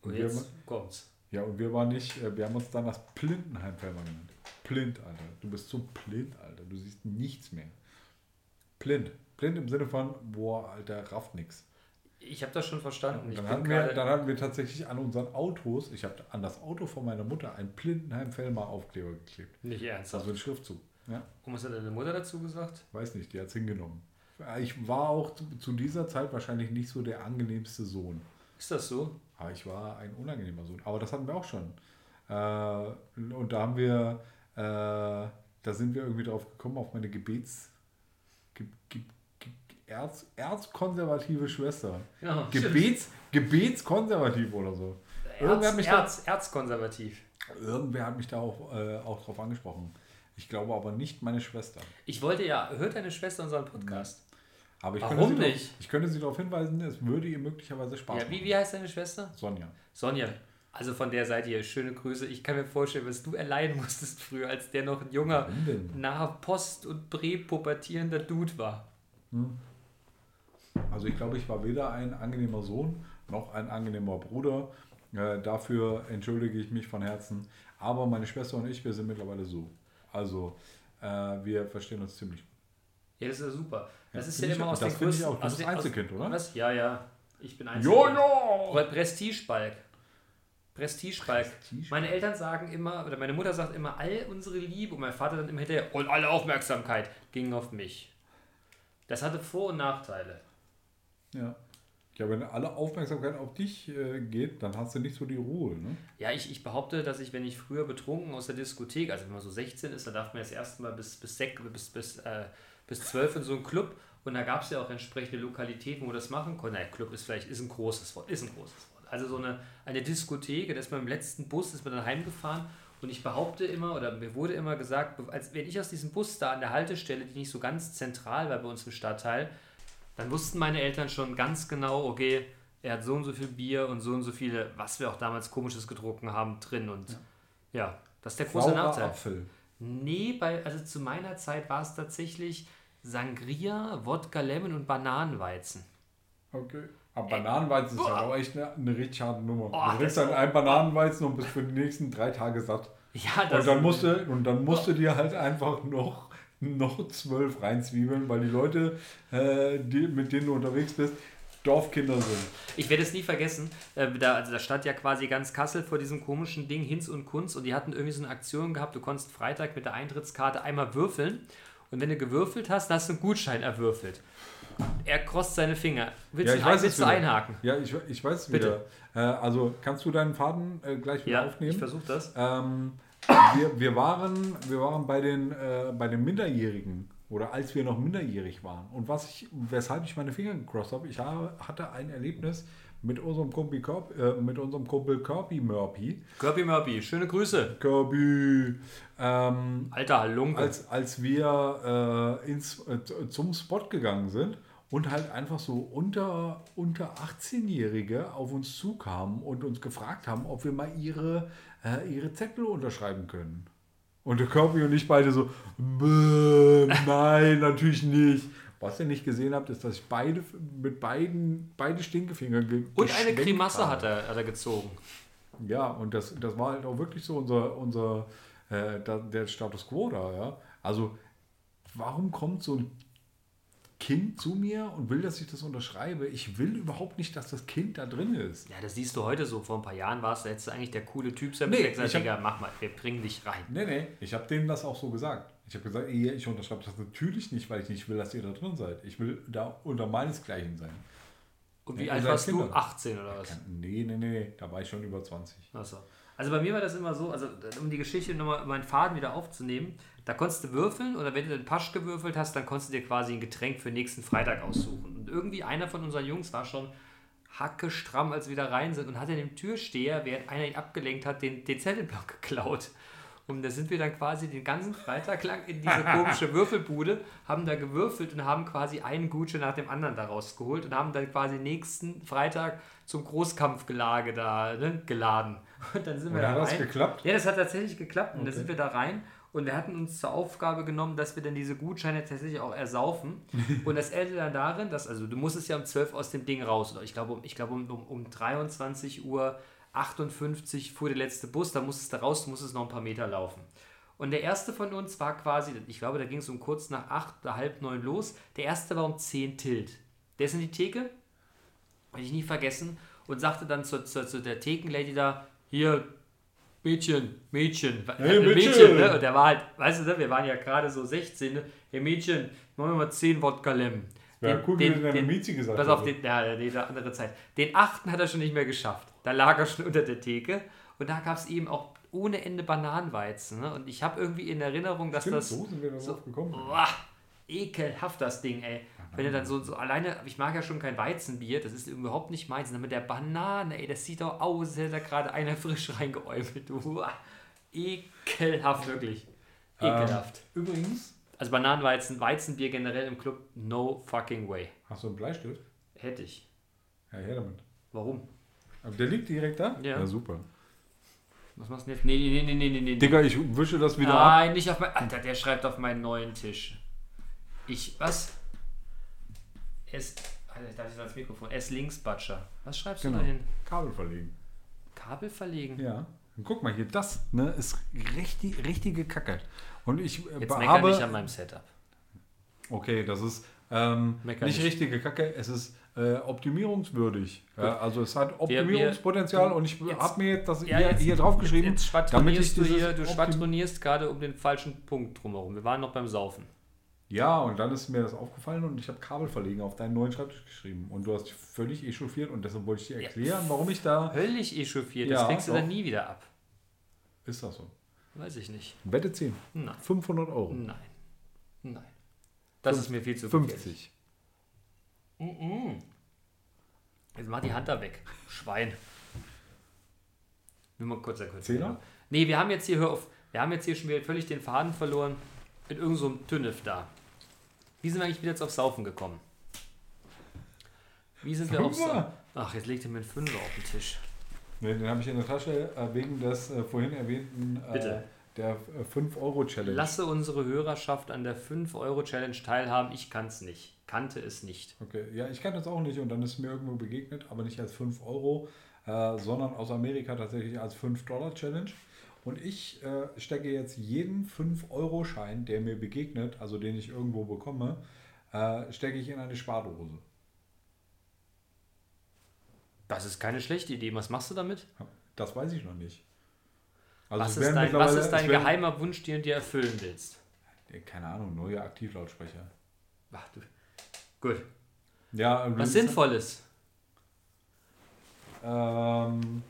Und wir, jetzt kommt's. ja, und wir waren nicht, äh, wir haben uns dann das Blindenheim Felmer genannt. Blind, Alter. Du bist so blind, Alter. Du siehst nichts mehr. Blind. Blind im Sinne von, boah, Alter, rafft nix. Ich habe das schon verstanden. Und dann, hatten wir, dann hatten wir tatsächlich an unseren Autos, ich habe an das Auto von meiner Mutter einen Blindenheim-Fellmar-Aufkleber geklebt. Nicht ernsthaft. Also ein Schriftzug. Ja, Und was hat deine Mutter dazu gesagt? weiß nicht, die hat es hingenommen. Ich war auch zu- dieser Zeit wahrscheinlich nicht so der angenehmste Sohn. Ist das so? Aber ich war ein unangenehmer Sohn. Aber das hatten wir auch schon. Äh, und da haben wir, äh, da sind wir irgendwie drauf gekommen, auf meine Gebets, ge, ge, ge, Erz, erzkonservative Schwester. Ja, Gebets, Gebetskonservativ oder so. Irgendwer hat Erz, mich da- Erz, Erzkonservativ. Irgendwer hat mich da auch, äh, auch drauf angesprochen. Ich glaube aber nicht meine Schwester. Ich wollte ja, hört deine Schwester unseren Podcast? Aber ich Warum könnte sie nicht? Darauf, ich könnte sie darauf hinweisen, es würde ihr möglicherweise Spaß Ja, wie, machen. wie heißt deine Schwester? Sonja. Sonja. Also von der Seite hier, schöne Grüße. Ich kann mir vorstellen, was du erleiden musstest früher, als der noch ein junger, nahe Post- und präpubertierender Dude war. Also ich glaube, ich war weder ein angenehmer Sohn noch ein angenehmer Bruder. Äh, dafür entschuldige ich mich von Herzen. Aber meine Schwester und ich, wir sind mittlerweile so. Also äh, wir verstehen uns ziemlich gut. Ja, das ist ja super. Das Ja, ist ja ich immer auch. aus Das den find ich größten... auch. Du aus bist den- Einzelkind, aus, oder? Was? Ja, ja. Ich bin Einzelkind. Jojo! Pre- Prestigebalg. Prestigebalg. Prestige? Meine Eltern sagen immer, oder meine Mutter sagt immer, all unsere Liebe und mein Vater dann immer hinterher, und alle Aufmerksamkeit ging auf mich. Das hatte Vor- und Nachteile. Ja. Ja, wenn alle Aufmerksamkeit auf dich äh, geht, dann hast du nicht so die Ruhe. Ne? Ja, ich, ich behaupte, dass ich, wenn ich früher betrunken aus der Diskothek, also wenn man so 16 ist, dann darf man das erste Mal bis, bis, sek, bis, bis, äh, bis 12 in so einen Club und da gab es ja auch entsprechende Lokalitäten, wo das machen konnte. Naja, Club ist vielleicht ist ein großes Wort, ist ein großes Wort. Also so eine, eine Diskothek, da ist man im letzten Bus, ist man dann heimgefahren und ich behaupte immer, oder mir wurde immer gesagt, als wenn ich aus diesem Bus da an der Haltestelle, die nicht so ganz zentral war bei uns im Stadtteil, dann wussten meine Eltern schon ganz genau, okay, er hat so und so viel Bier und so und so viele, was wir auch damals komisches getrunken haben, drin. Und ja, das ist der große Nachteil. Apfel. Nee, bei, also zu meiner Zeit war es tatsächlich Sangria, Wodka Lemon und Bananenweizen. Okay. Aber Bananenweizen ist ja auch echt eine, eine richtig harte Nummer. Oh, du das- dann einen Bananenweizen und bist für die nächsten drei Tage satt. Ja, Und dann musste und dann musste dir halt einfach noch, noch zwölf reinzwiebeln, weil die Leute, äh, die, mit denen du unterwegs bist, Dorfkinder sind. Ich werde es nie vergessen. Äh, da, also da stand ja quasi ganz Kassel vor diesem komischen Ding Hinz und Kunz und die hatten irgendwie so eine Aktion gehabt. Du konntest Freitag mit der Eintrittskarte einmal würfeln und wenn du gewürfelt hast, dann hast du einen Gutschein erwürfelt. Er krost seine Finger. Willst du, ein, es willst du einhaken? Ja, ich, ich weiß es Bitte. wieder. Äh, also kannst du deinen Faden äh, gleich wieder Ja, aufnehmen? ich versuche das. Ähm, wir, wir, waren, wir waren bei den, äh, bei den Minderjährigen oder als wir noch minderjährig waren. Und was ich, weshalb ich meine Finger gecrossed habe, ich habe, hatte ein Erlebnis mit unserem Kumpel, Korb, äh, mit unserem Kumpel Kirby Murphy. Kirby Murphy, schöne Grüße. Kirby. Ähm, Alter Halunke. als, als wir äh, ins, äh, zum Spot gegangen sind und halt einfach so unter, unter 18-Jährige auf uns zukamen und uns gefragt haben, ob wir mal ihre, äh, ihre Zettel unterschreiben können. Und der Kirby und ich beide so, "Bäh, nein, natürlich nicht. Was ihr nicht gesehen habt, ist, dass ich beide mit beiden beide Stinkefinger ge Und eine Grimasse hat er, hat er gezogen. Ja, und das, das war halt auch wirklich so unser, unser äh, da, der Status quo da, ja. Also, warum kommt so ein Kind zu mir und will, dass ich das unterschreibe? Ich will überhaupt nicht, dass das Kind da drin ist. Ja, das siehst du heute so. Vor ein paar Jahren warst du jetzt eigentlich der coole Typ sein. Nee, gesagt, ich hab- Digga, mach mal, wir bringen dich rein. Nee, nee, ich habe denen das auch so gesagt. Ich habe gesagt, ey, ich unterschreibe das natürlich nicht, weil ich nicht will, dass ihr da drin seid. Ich will da unter meinesgleichen sein. Und wie Ja, alt warst du? Kinder. 18 oder was? Nee, nee, nee, da war ich schon über 20. Achso. Also bei mir war das immer so, also um die Geschichte nochmal meinen Faden wieder aufzunehmen, da konntest du würfeln oder wenn du den Pasch gewürfelt hast, dann konntest du dir quasi ein Getränk für nächsten Freitag aussuchen. Und irgendwie einer von unseren Jungs war schon hacke stramm, als wir da rein sind und hat in dem Türsteher, während einer ihn abgelenkt hat, den, den Zettelblock geklaut. Und da sind wir dann quasi den ganzen Freitag lang in diese komische Würfelbude, haben da gewürfelt und haben quasi einen Gutschein nach dem anderen da rausgeholt und haben dann quasi nächsten Freitag zum Großkampfgelage da ne, geladen. Und dann sind Und wir da hat das rein. geklappt? Ja, das hat tatsächlich geklappt. Und da Okay. sind wir da rein und wir hatten uns zur Aufgabe genommen, dass wir dann diese Gutscheine tatsächlich auch ersaufen. und das endete dann darin, dass, also du musstest ja um 12 aus dem Ding raus. Oder ich glaube, um, ich glaube um, um, um 23 Uhr 58 fuhr der letzte Bus, da musstest du raus, du musstest noch ein paar Meter laufen. Und der erste von uns war quasi, ich glaube, da ging es um kurz nach 8 oder halb 9 los. Der erste war um 10 Tilt. Der ist in die Theke, werde ich nie vergessen, und sagte dann zu, zu, zu der Thekenlady da, hier, Mädchen, Mädchen, Hey, Ein Mädchen! ne? Und der war halt, weißt du, ne, wir waren ja gerade so 16, ne? Hey Mädchen, machen wir mal 10 Wodka Lem. Wäre cool gewesen, wenn er Miezi gesagt Pass auf, den, ja, nee, andere Zeit. Den achten hat er schon nicht mehr geschafft. Da lag er schon unter der Theke. Und da gab es eben auch ohne Ende Bananenweizen. Ne? Und ich habe irgendwie in Erinnerung, dass Stimmt, das. so sind wir so- gekommen. Boah, ekelhaft das Ding, ey. Wenn du dann so, so alleine, ich mag ja schon kein Weizenbier, das ist überhaupt nicht meins. Und dann mit der Banane, ey, das sieht doch aus, als hätte da gerade einer frisch reingeäumelt. Ekelhaft, wirklich. Ekelhaft. Ähm, übrigens, Also Bananenweizen, Weizenbier generell im Club, no fucking way. hast du einen Bleistift? Hätte ich. Ja, her damit. Warum? Aber der liegt direkt da? Ja. super. Was machst du denn jetzt? Nee, nee, nee, nee, nee, nee. Digga, ich wische das wieder ab. Nein, nicht auf mein. Alter, der schreibt auf meinen neuen Tisch. Ich. Was? Es. Alter, darf ich so ans Mikrofon? Es Linksbatscher. Was schreibst Genau. du da hin? Kabel verlegen. Kabel verlegen? Ja. Und guck mal hier, das ne, ist richtig, richtige Kacke. Und ich äh, Jetzt meckern habe. nicht an meinem Setup. Okay, das ist ähm, Mecker nicht, nicht. richtige Kacke, es ist äh, optimierungswürdig. Ja, also es hat wir- Optimierungspotenzial und ich Jetzt- habe mir jetzt das Ja, hier, jetzt- hier draufgeschrieben, Jetzt damit ich du hier, du schwadronierst gerade um den falschen Punkt drumherum. Wir waren noch beim Saufen. Ja, und dann ist mir das aufgefallen und ich habe Kabel verlegen auf deinen neuen Schreibtisch geschrieben. Und du hast dich völlig echauffiert und deshalb wollte ich dir erklären, warum ich da. Völlig echauffiert. Ja, das kriegst du dann nie wieder ab. Ist das so? Weiß ich nicht. Wette 10. Nein. 500 Euro. Nein. Nein. Das Fünf- ist mir viel zu gefährlich. 50. Jetzt mach die Hand da weg. Schwein. Nur mal kurz erklären. Zehner? Nee, wir haben jetzt hier, hör auf, wir haben jetzt hier schon wieder völlig den Faden verloren. In irgendeinem so einem Tünnef da. Wie sind wir eigentlich wieder jetzt aufs Saufen gekommen? Wie sind wir aufs Fünfer? Saufen? Ach, jetzt legt ihr mir einen Fünfer auf den Tisch. Nee, den habe ich in der Tasche äh, wegen des äh, vorhin erwähnten äh, Bitte. Der 5-Euro-Challenge. Lasse unsere Hörerschaft an der 5-Euro-Challenge teilhaben. Ich kann es nicht. Kannte es nicht. Okay, ja, ich kann das auch nicht und dann ist mir irgendwo begegnet, aber nicht als 5 Euro, äh, sondern aus Amerika tatsächlich als 5-Dollar-Challenge. Und ich äh, stecke jetzt jeden 5-Euro-Schein, der mir begegnet, also den ich irgendwo bekomme, äh, stecke ich in eine Spardose. Das ist keine schlechte Idee. Was machst du damit? Das weiß ich noch nicht. Also was, ist dein, was ist dein werden- geheimer Wunsch, den du dir erfüllen willst? Keine Ahnung, neue Aktivlautsprecher. Ach, du. Gut. Ja, und Was Sinnvolles. Ähm,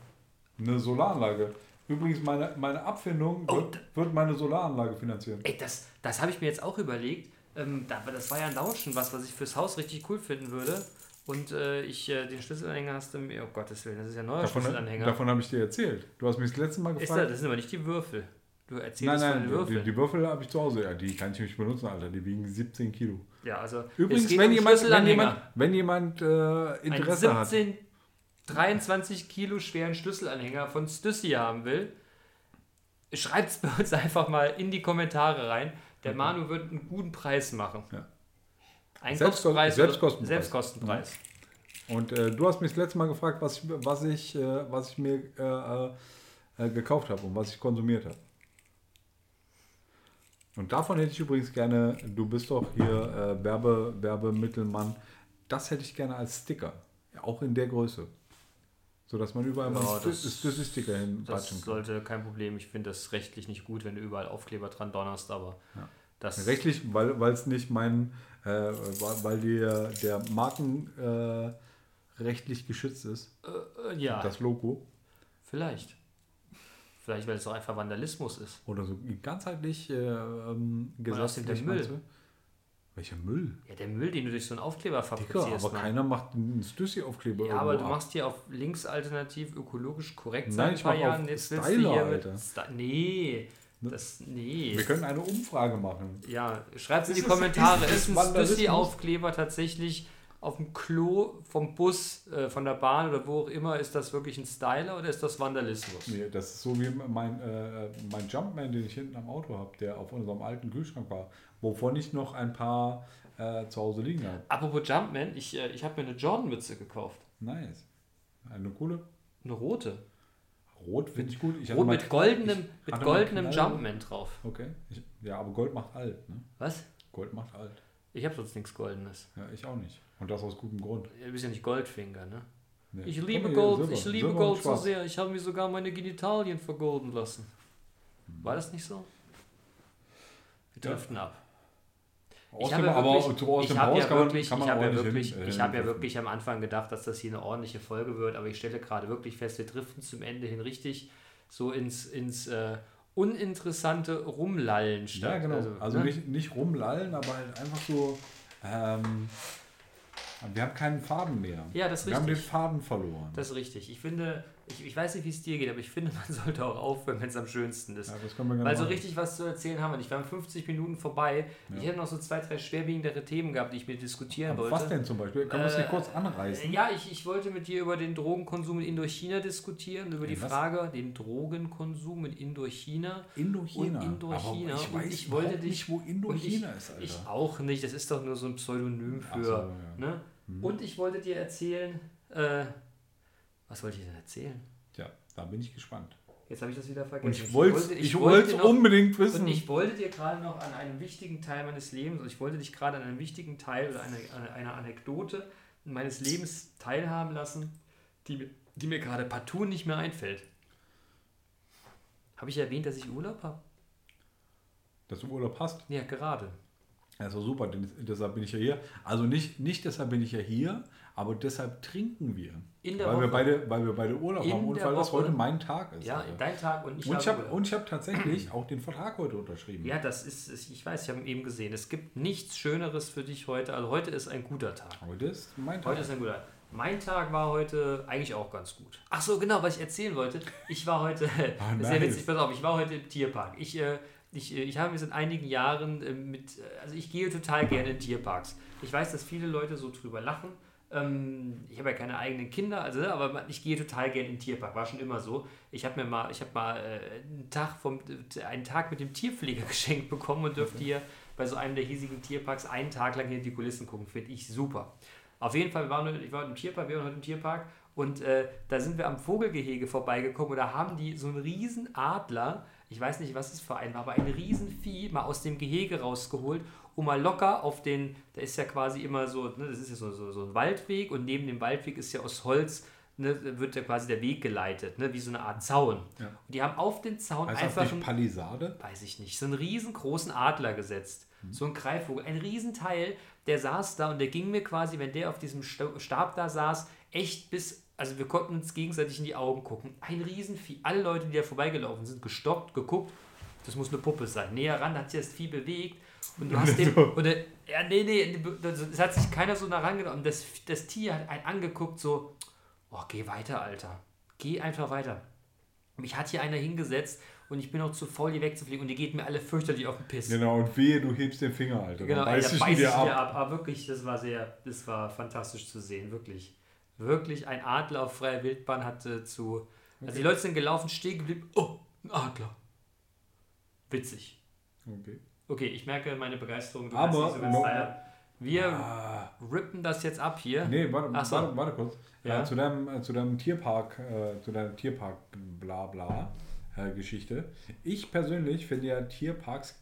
eine Solaranlage. Übrigens, meine, meine Abfindung Oh, wird, wird meine Solaranlage finanzieren. Ey, das, das habe ich mir jetzt auch überlegt. Ähm, da- das war ja ein Launchen, was, was ich fürs Haus richtig cool finden würde. Und äh, ich äh, den Schlüsselanhänger hast du mir, oh Gottes Willen, das ist ja ein neuer Davon, Schlüsselanhänger. davon habe ich dir erzählt. Du hast mich das letzte Mal ist gefragt. das, das sind aber nicht die Würfel. Du nein, erzählst von nein, den die, Würfeln. die Würfel habe ich zu Hause. Ja, die kann ich nicht benutzen, Alter. Die wiegen 17 Kilo. ja, also Übrigens, wenn um jemand, wenn jemand, wenn jemand äh, einen Interesse hat. 17, 23 Kilo schweren Schlüsselanhänger von Stüssi haben will, schreibt es bei uns einfach mal in die Kommentare rein. Der Manu wird einen guten Preis machen. Ja. Einkaufspreis, Selbstkost- Selbstkostenpreis. Selbstkostenpreis. Und äh, du hast mich das letzte Mal gefragt, was ich, was ich, äh, was ich mir äh, äh, gekauft habe und was ich konsumiert habe. Und davon hätte ich übrigens gerne, du bist doch hier äh, Werbe, Werbemittelmann, das hätte ich gerne als Sticker. Ja, auch in der Größe. So dass man überall mal Ja, einen das- Stüssi-Sticker Das kann. sollte kein Problem. Ich finde das rechtlich nicht gut, wenn du überall Aufkleber dran donnerst, aber das Rechtlich, weil weil es nicht mein, äh, weil weil der, der Marken äh, rechtlich geschützt ist, äh, ja, das Logo. vielleicht. Vielleicht, weil es auch einfach Vandalismus ist. Oder so ganzheitlich äh, ähm, außerdem der gesetzlich. Müll. Welcher Müll? Ja, der Müll, den du durch so einen Aufkleber Dicker, fabrizierst. aber Mann. keiner macht einen Stüssi-Aufkleber Ja, aber du ab. machst hier auf links alternativ ökologisch korrekt Nein, seit ich ein paar mach Jahren. Jetzt Styler, hier Alter. Sta nee, das nee. Wir können eine Umfrage machen. Ja, schreibt in die Kommentare, ist ist ein? Stüssi-Aufkleber tatsächlich auf dem Klo vom Bus, äh, von der Bahn oder wo auch immer, ist das wirklich ein Styler oder ist das Vandalismus? Nee, das ist so wie mein, äh, mein Jumpman, den ich hinten am Auto habe, der auf unserem alten Kühlschrank war, wovon ich noch ein paar äh, zu Hause liegen habe. Apropos Jumpman, ich, äh, ich habe mir eine Jordan-Mütze gekauft. Nice. Eine coole. Eine rote. Rot finde ich gut. Ich Rot mit goldenem, ich mit goldenem Jumpman drauf. Okay. Ich, ja, aber Gold macht alt. Ne? Was? Gold macht alt. Ich habe sonst nichts Goldenes. Ja, ich auch nicht. Und das aus gutem Grund. Du bist ja nicht Goldfinger, ne? Nee. Ich liebe hier, Gold, Silber. ich liebe Silber Gold so sehr. Ich habe mir sogar meine Genitalien vergolden lassen. War das nicht so? Wir Ja. driften ab. Aus Ich habe wirklich, ich ja wirklich, ich habe ja wirklich, hin- äh, ich habe ja wirklich am Anfang gedacht, dass das hier eine ordentliche Folge wird, aber ich stelle gerade wirklich fest, wir driften zum Ende hin richtig so ins, ins äh, uninteressante Rumlallen statt. Ja, genau. Also, ne? nicht, nicht rumlallen, aber halt einfach so. Ähm, wir haben keinen Faden mehr. Ja, das ist Wir haben den richtig. Faden verloren. Das ist richtig. Ich finde, ich, ich weiß nicht, wie es dir geht, aber ich finde, man sollte auch aufhören, wenn es am schönsten ist. ja, das können wir gerne Weil so machen. richtig was zu erzählen haben wir nicht. Wir haben 50 Minuten vorbei. Ich hätte noch so zwei, drei schwerwiegendere Themen gehabt, die ich mit diskutieren wollte. Was denn zum Beispiel? Kann man das hier Äh, kurz anreißen? Ja, ich, ich wollte mit dir über den Drogenkonsum in Indochina diskutieren, über die Den was? Frage, den Drogenkonsum in Indochina. Indochina. Und Indochina. Aber ich Und weiß ich wollte dich- nicht, wo Und Indochina ich, ist, Alter. Ich auch nicht, das ist doch nur so ein Pseudonym für. so, ja. ne? Und ich wollte dir erzählen, äh, was wollte ich denn erzählen? Tja, da bin ich gespannt. Jetzt habe ich das wieder vergessen. Und ich wollte ich ich wollte noch- unbedingt wissen. Und ich wollte dir gerade noch an einem wichtigen Teil meines Lebens, also ich wollte dich gerade an einem wichtigen Teil oder einer, einer- einer Anekdote meines Lebens teilhaben lassen, die, mir- die mir gerade partout nicht mehr einfällt. Habe ich erwähnt, dass ich Urlaub habe? dass du Urlaub hast. Ja, gerade. Ja, ist doch super, deshalb bin ich ja hier. Also nicht, nicht deshalb bin ich ja hier, aber deshalb trinken wir. In der weil, wir Woche. beide, weil wir beide Urlaub haben und weil das Woche. heute mein Tag ist. Ja, Alter. dein Tag und ich und ich habe habe Urlaub. und ich habe tatsächlich auch den Vertrag heute unterschrieben. Ja, das ist, ich weiß, ich habe eben gesehen. Es gibt nichts Schöneres für dich heute. Also heute ist ein guter Tag. Heute ist mein Tag. Heute ist ein guter. Mein Tag war heute eigentlich auch ganz gut. Ach so, genau, was ich erzählen wollte. Ich war heute, Ah, das nice. witzig, pass auf, ich war heute im Tierpark. Ich, äh, ich, äh, ich habe mir seit einigen Jahren äh, mit, äh, also ich gehe total gerne in Tierparks. Ich weiß, dass viele Leute so drüber lachen. Ähm, ich habe ja keine eigenen Kinder, also, aber man- ich gehe total gerne in den Tierpark. War schon immer so. Ich habe mir mal, ich habe mal äh, einen Tag vom, einen Tag mit dem Tierpfleger geschenkt bekommen und dürfte hier bei so einem der hiesigen Tierparks einen Tag lang hinter die Kulissen gucken. Finde ich super. Auf jeden Fall, wir waren, ich war im Tierpark, wir waren heute im Tierpark und äh, da sind wir am Vogelgehege vorbeigekommen und da haben die so einen riesen Adler, ich weiß nicht, was es für ein war, aber ein riesen Vieh mal aus dem Gehege rausgeholt und mal locker auf den, da ist ja quasi immer so, ne, das ist ja so, so, so ein Waldweg und neben dem Waldweg ist ja aus Holz, ne, wird ja quasi der Weg geleitet, ne, wie so eine Art Zaun. Ja. Und die haben auf den Zaun heißt einfach das nicht Palisade? weiß ich nicht, so einen riesengroßen Adler gesetzt. So ein Greifvogel, ein Riesenteil, der saß da und der ging mir quasi, wenn der auf diesem Sta- Stab da saß, echt bis, also wir konnten uns gegenseitig in die Augen gucken. Ein Riesenvieh. Alle Leute, die da vorbeigelaufen sind, gestoppt, geguckt, das muss eine Puppe sein. Näher ran hat sich das Vieh bewegt Und du hast den. Und der, ja, nee, nee, es hat sich keiner so nah rangenommen. Das, das Tier hat einen angeguckt, so, oh, geh weiter, Alter. Geh einfach weiter. Mich hat hier einer hingesetzt und ich bin auch zu faul, hier wegzufliegen und die geht mir alle fürchterlich auf den Piss. Genau, und wehe, du hebst den Finger, Alter. Genau, ey, beiß ich beiß ich dir ab. ab. Aber wirklich, das war sehr, das war fantastisch zu sehen, wirklich. Wirklich, ein Adler auf freier Wildbahn hatte zu. Also die Leute sind gelaufen, stehen geblieben. Oh, ein Adler. Witzig. Okay. Okay, ich merke meine Begeisterung. Du Aber feiern. Wir Ah. rippen das jetzt ab hier. Nee, warte, so. warte, kurz. Ja. Äh, zu, deinem, äh, zu deinem Tierpark, äh, zu deiner Tierpark bla bla äh, Geschichte. Ich persönlich finde ja Tierparks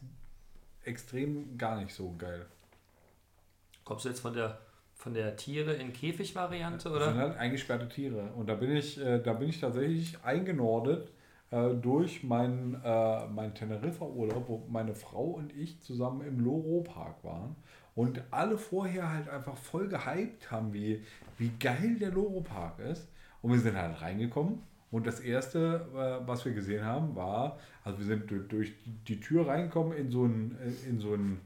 extrem gar nicht so geil. Kommst du jetzt von der von der Tiere in Käfig-Variante, Das oder? sind halt eingesperrte Tiere. Und da bin ich, äh, da bin ich tatsächlich eingenordet äh, durch meinen äh, meinen Teneriffa-Urlaub, wo meine Frau und ich zusammen im Loro-Park waren. Und alle vorher halt einfach voll gehypt haben, wie, wie geil der Loro-Park ist. Und wir sind halt reingekommen. Und das erste, äh, was wir gesehen haben, war, also wir sind du- durch die Tür reingekommen in so ein, in so ein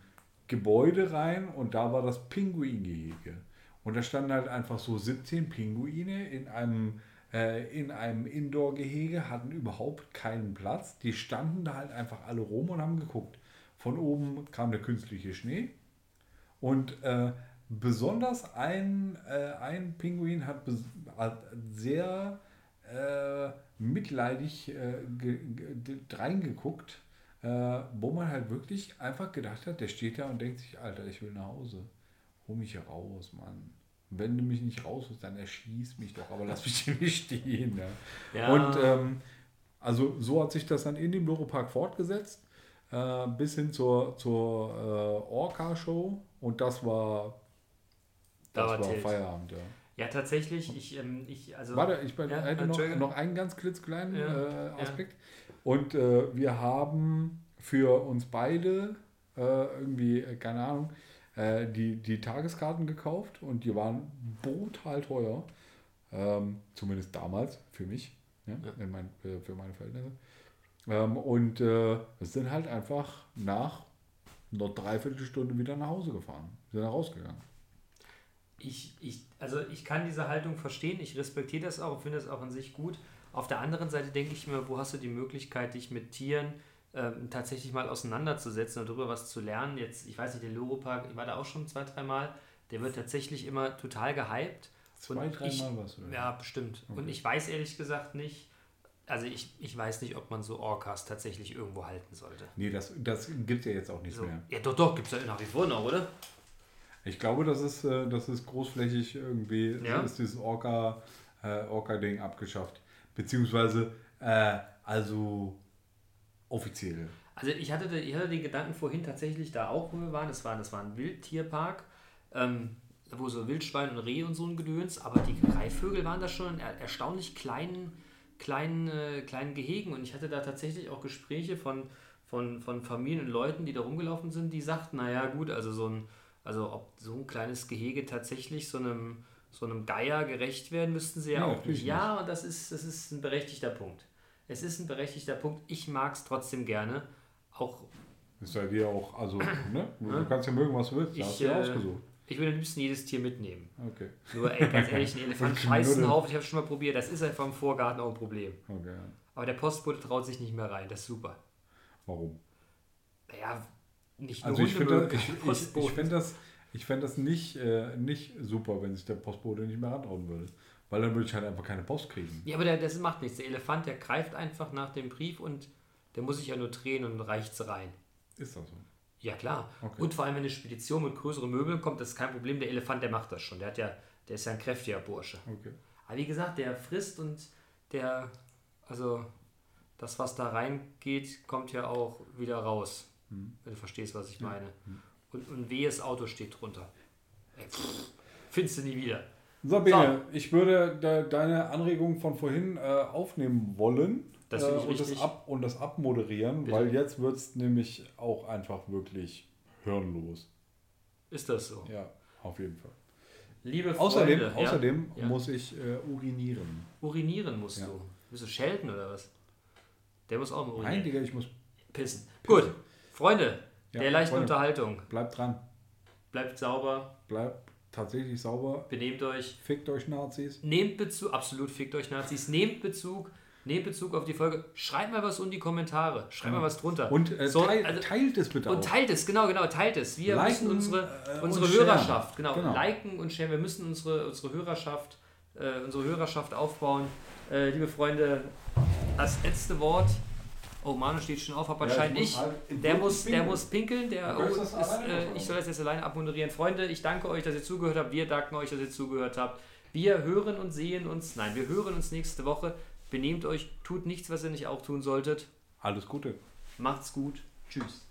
Gebäude rein und da war das Pinguingehege. Und da standen halt einfach so 17 Pinguine in einem, äh, in einem Indoor-Gehege, hatten überhaupt keinen Platz. Die standen da halt einfach alle rum und haben geguckt. Von oben kam der künstliche Schnee. Und äh, besonders ein, äh, ein Pinguin hat, hat sehr äh, mitleidig äh, reingeguckt, wo man halt wirklich einfach gedacht hat, der steht da und denkt sich, Alter, ich will nach Hause. Hol mich hier raus, Mann. Wenn du mich nicht rausholst, dann erschieß mich doch, aber lass mich nicht stehen. Ja. Ja. Und ähm, also so hat sich das dann in dem Loro-Park fortgesetzt, äh, bis hin zur, zur äh, Orca-Show und das war, Da das war war Tilt. Feierabend. Ja. Ja, tatsächlich, ich, ähm, ich, also. Warte, ich bin- Ja, hätte noch, noch einen ganz klitzekleinen Ja, äh, Aspekt. Und äh, wir haben für uns beide äh, irgendwie, äh, keine Ahnung, äh, die, die Tageskarten gekauft und die waren brutal teuer. Ähm, zumindest damals für mich, ja, Ja. In mein, äh, für meine Verhältnisse. Ähm, und äh, sind halt einfach nach einer Dreiviertelstunde wieder nach Hause gefahren. Sind rausgegangen. ich, ich, also ich kann diese Haltung verstehen, ich respektiere das auch und finde das auch an sich gut. Auf der anderen Seite denke ich mir, wo hast du die Möglichkeit, dich mit Tieren ähm, tatsächlich mal auseinanderzusetzen und darüber was zu lernen? Jetzt, ich weiß nicht, der Loro-Park, ich war da auch schon zwei, dreimal, der wird tatsächlich immer total gehypt. Zwei, Und dreimal was, oder? Ja, bestimmt. Und Okay. ich weiß ehrlich gesagt nicht, also ich, ich weiß nicht, ob man so Orcas tatsächlich irgendwo halten sollte. Nee, das, das gibt es ja jetzt auch nicht So. mehr. Ja, doch, doch, gibt es ja nach wie vor noch, oder? Ich glaube, das ist, äh, das ist großflächig irgendwie, Ja? ist dieses Orca, äh, Orca-Ding abgeschafft. Beziehungsweise, äh, also offiziell. Also ich hatte, ich hatte den Gedanken vorhin tatsächlich da auch, wo wir waren. Das war, das war ein Wildtierpark, ähm, wo so Wildschwein und Rehe und so ein Gedöns, aber die Greifvögel waren da schon in er, erstaunlich kleinen, kleinen, äh, kleinen Gehegen. Und ich hatte da tatsächlich auch Gespräche von, von, von Familien und Leuten, die da rumgelaufen sind, die sagten, naja gut, also so ein, also ob so ein kleines Gehege tatsächlich so einem, so einem Geier gerecht werden, müssten sie ja, Ja, auch nicht. Ja, und das ist, das ist ein berechtigter Punkt. Es ist ein berechtigter Punkt. Ich mag es trotzdem gerne. Auch Ist ja dir auch, also, ne? Du Ja. kannst ja mögen, was du willst. Ich, hast du ja äh, ausgesucht. ich würde am liebsten jedes Tier mitnehmen. Okay. Nur ey, ganz ehrlich, ein Elefant scheißen nur auf, ich habe schon mal probiert, das ist einfach im Vorgarten auch ein Problem. okay. ja. Aber der Postbote traut sich nicht mehr rein, das ist super. Warum? Naja, nicht nur Also ich finde ich, ich, ich find das, ich fänd das nicht, äh, nicht super, wenn sich der Postbote nicht mehr rantrauen würde. Weil dann würde ich halt einfach keine Post kriegen. Ja, aber der, das macht nichts. Der Elefant, der greift einfach nach dem Brief und der muss sich ja nur drehen und reicht's rein. Ist das so? Ja, klar. Okay. Und vor allem, wenn eine Spedition mit größeren Möbeln kommt, das ist kein Problem. Der Elefant, der macht das schon. Der, hat ja, der ist ja ein kräftiger Bursche. Okay. Aber wie gesagt, der frisst und der, also das, was da reingeht, kommt ja auch wieder raus. Hm. Wenn du verstehst, was ich meine. Und, und wehes Auto steht drunter. Ey, pff, findest du nie wieder. Sabine, ich würde de deine Anregung von vorhin äh, aufnehmen wollen Das äh, und, das ab, und das abmoderieren, Bitte. weil jetzt wird es nämlich auch einfach wirklich hirnlos. Ist das so? Ja, auf jeden Fall. Liebe Außerdem, Freunde, außerdem Ja. muss ich äh, urinieren. urinieren musst Ja. du. Bist du Schelten oder was? Der muss auch mal Nein, urinieren. Digga, ich muss. Pissen. Gut, Freunde, Ja, der leichten Freunde, Unterhaltung. Bleibt dran. Bleibt sauber, Bleibt tatsächlich sauber. benehmt euch. Fickt euch Nazis. Nehmt Bezug, absolut fickt euch Nazis, nehmt Bezug, nehmt Bezug auf die Folge. Schreibt mal was in die Kommentare, schreibt mal was drunter. Und äh, So, teil, also- teilt es bitte Und auch. teilt es, genau, genau, teilt es. Wir Liken, müssen unsere, äh, unsere und. Hörerschaft, genau, Genau. liken und sharen. Wir müssen unsere, unsere Hörerschaft, äh, unsere Hörerschaft aufbauen. Äh, liebe Freunde, das letzte Wort. Oh, Manu steht schon auf, aber Ja, muss halt Der muss, der pinkeln. muss pinkeln. Der, oh, ist, äh, ich soll das jetzt alleine abmoderieren. Freunde, ich danke euch, dass ihr zugehört habt. Wir danken euch, dass ihr zugehört habt. Wir hören und sehen uns. Nein, wir hören uns nächste Woche. Benehmt euch, tut nichts, was ihr nicht auch tun solltet. Alles Gute. Macht's gut. Tschüss.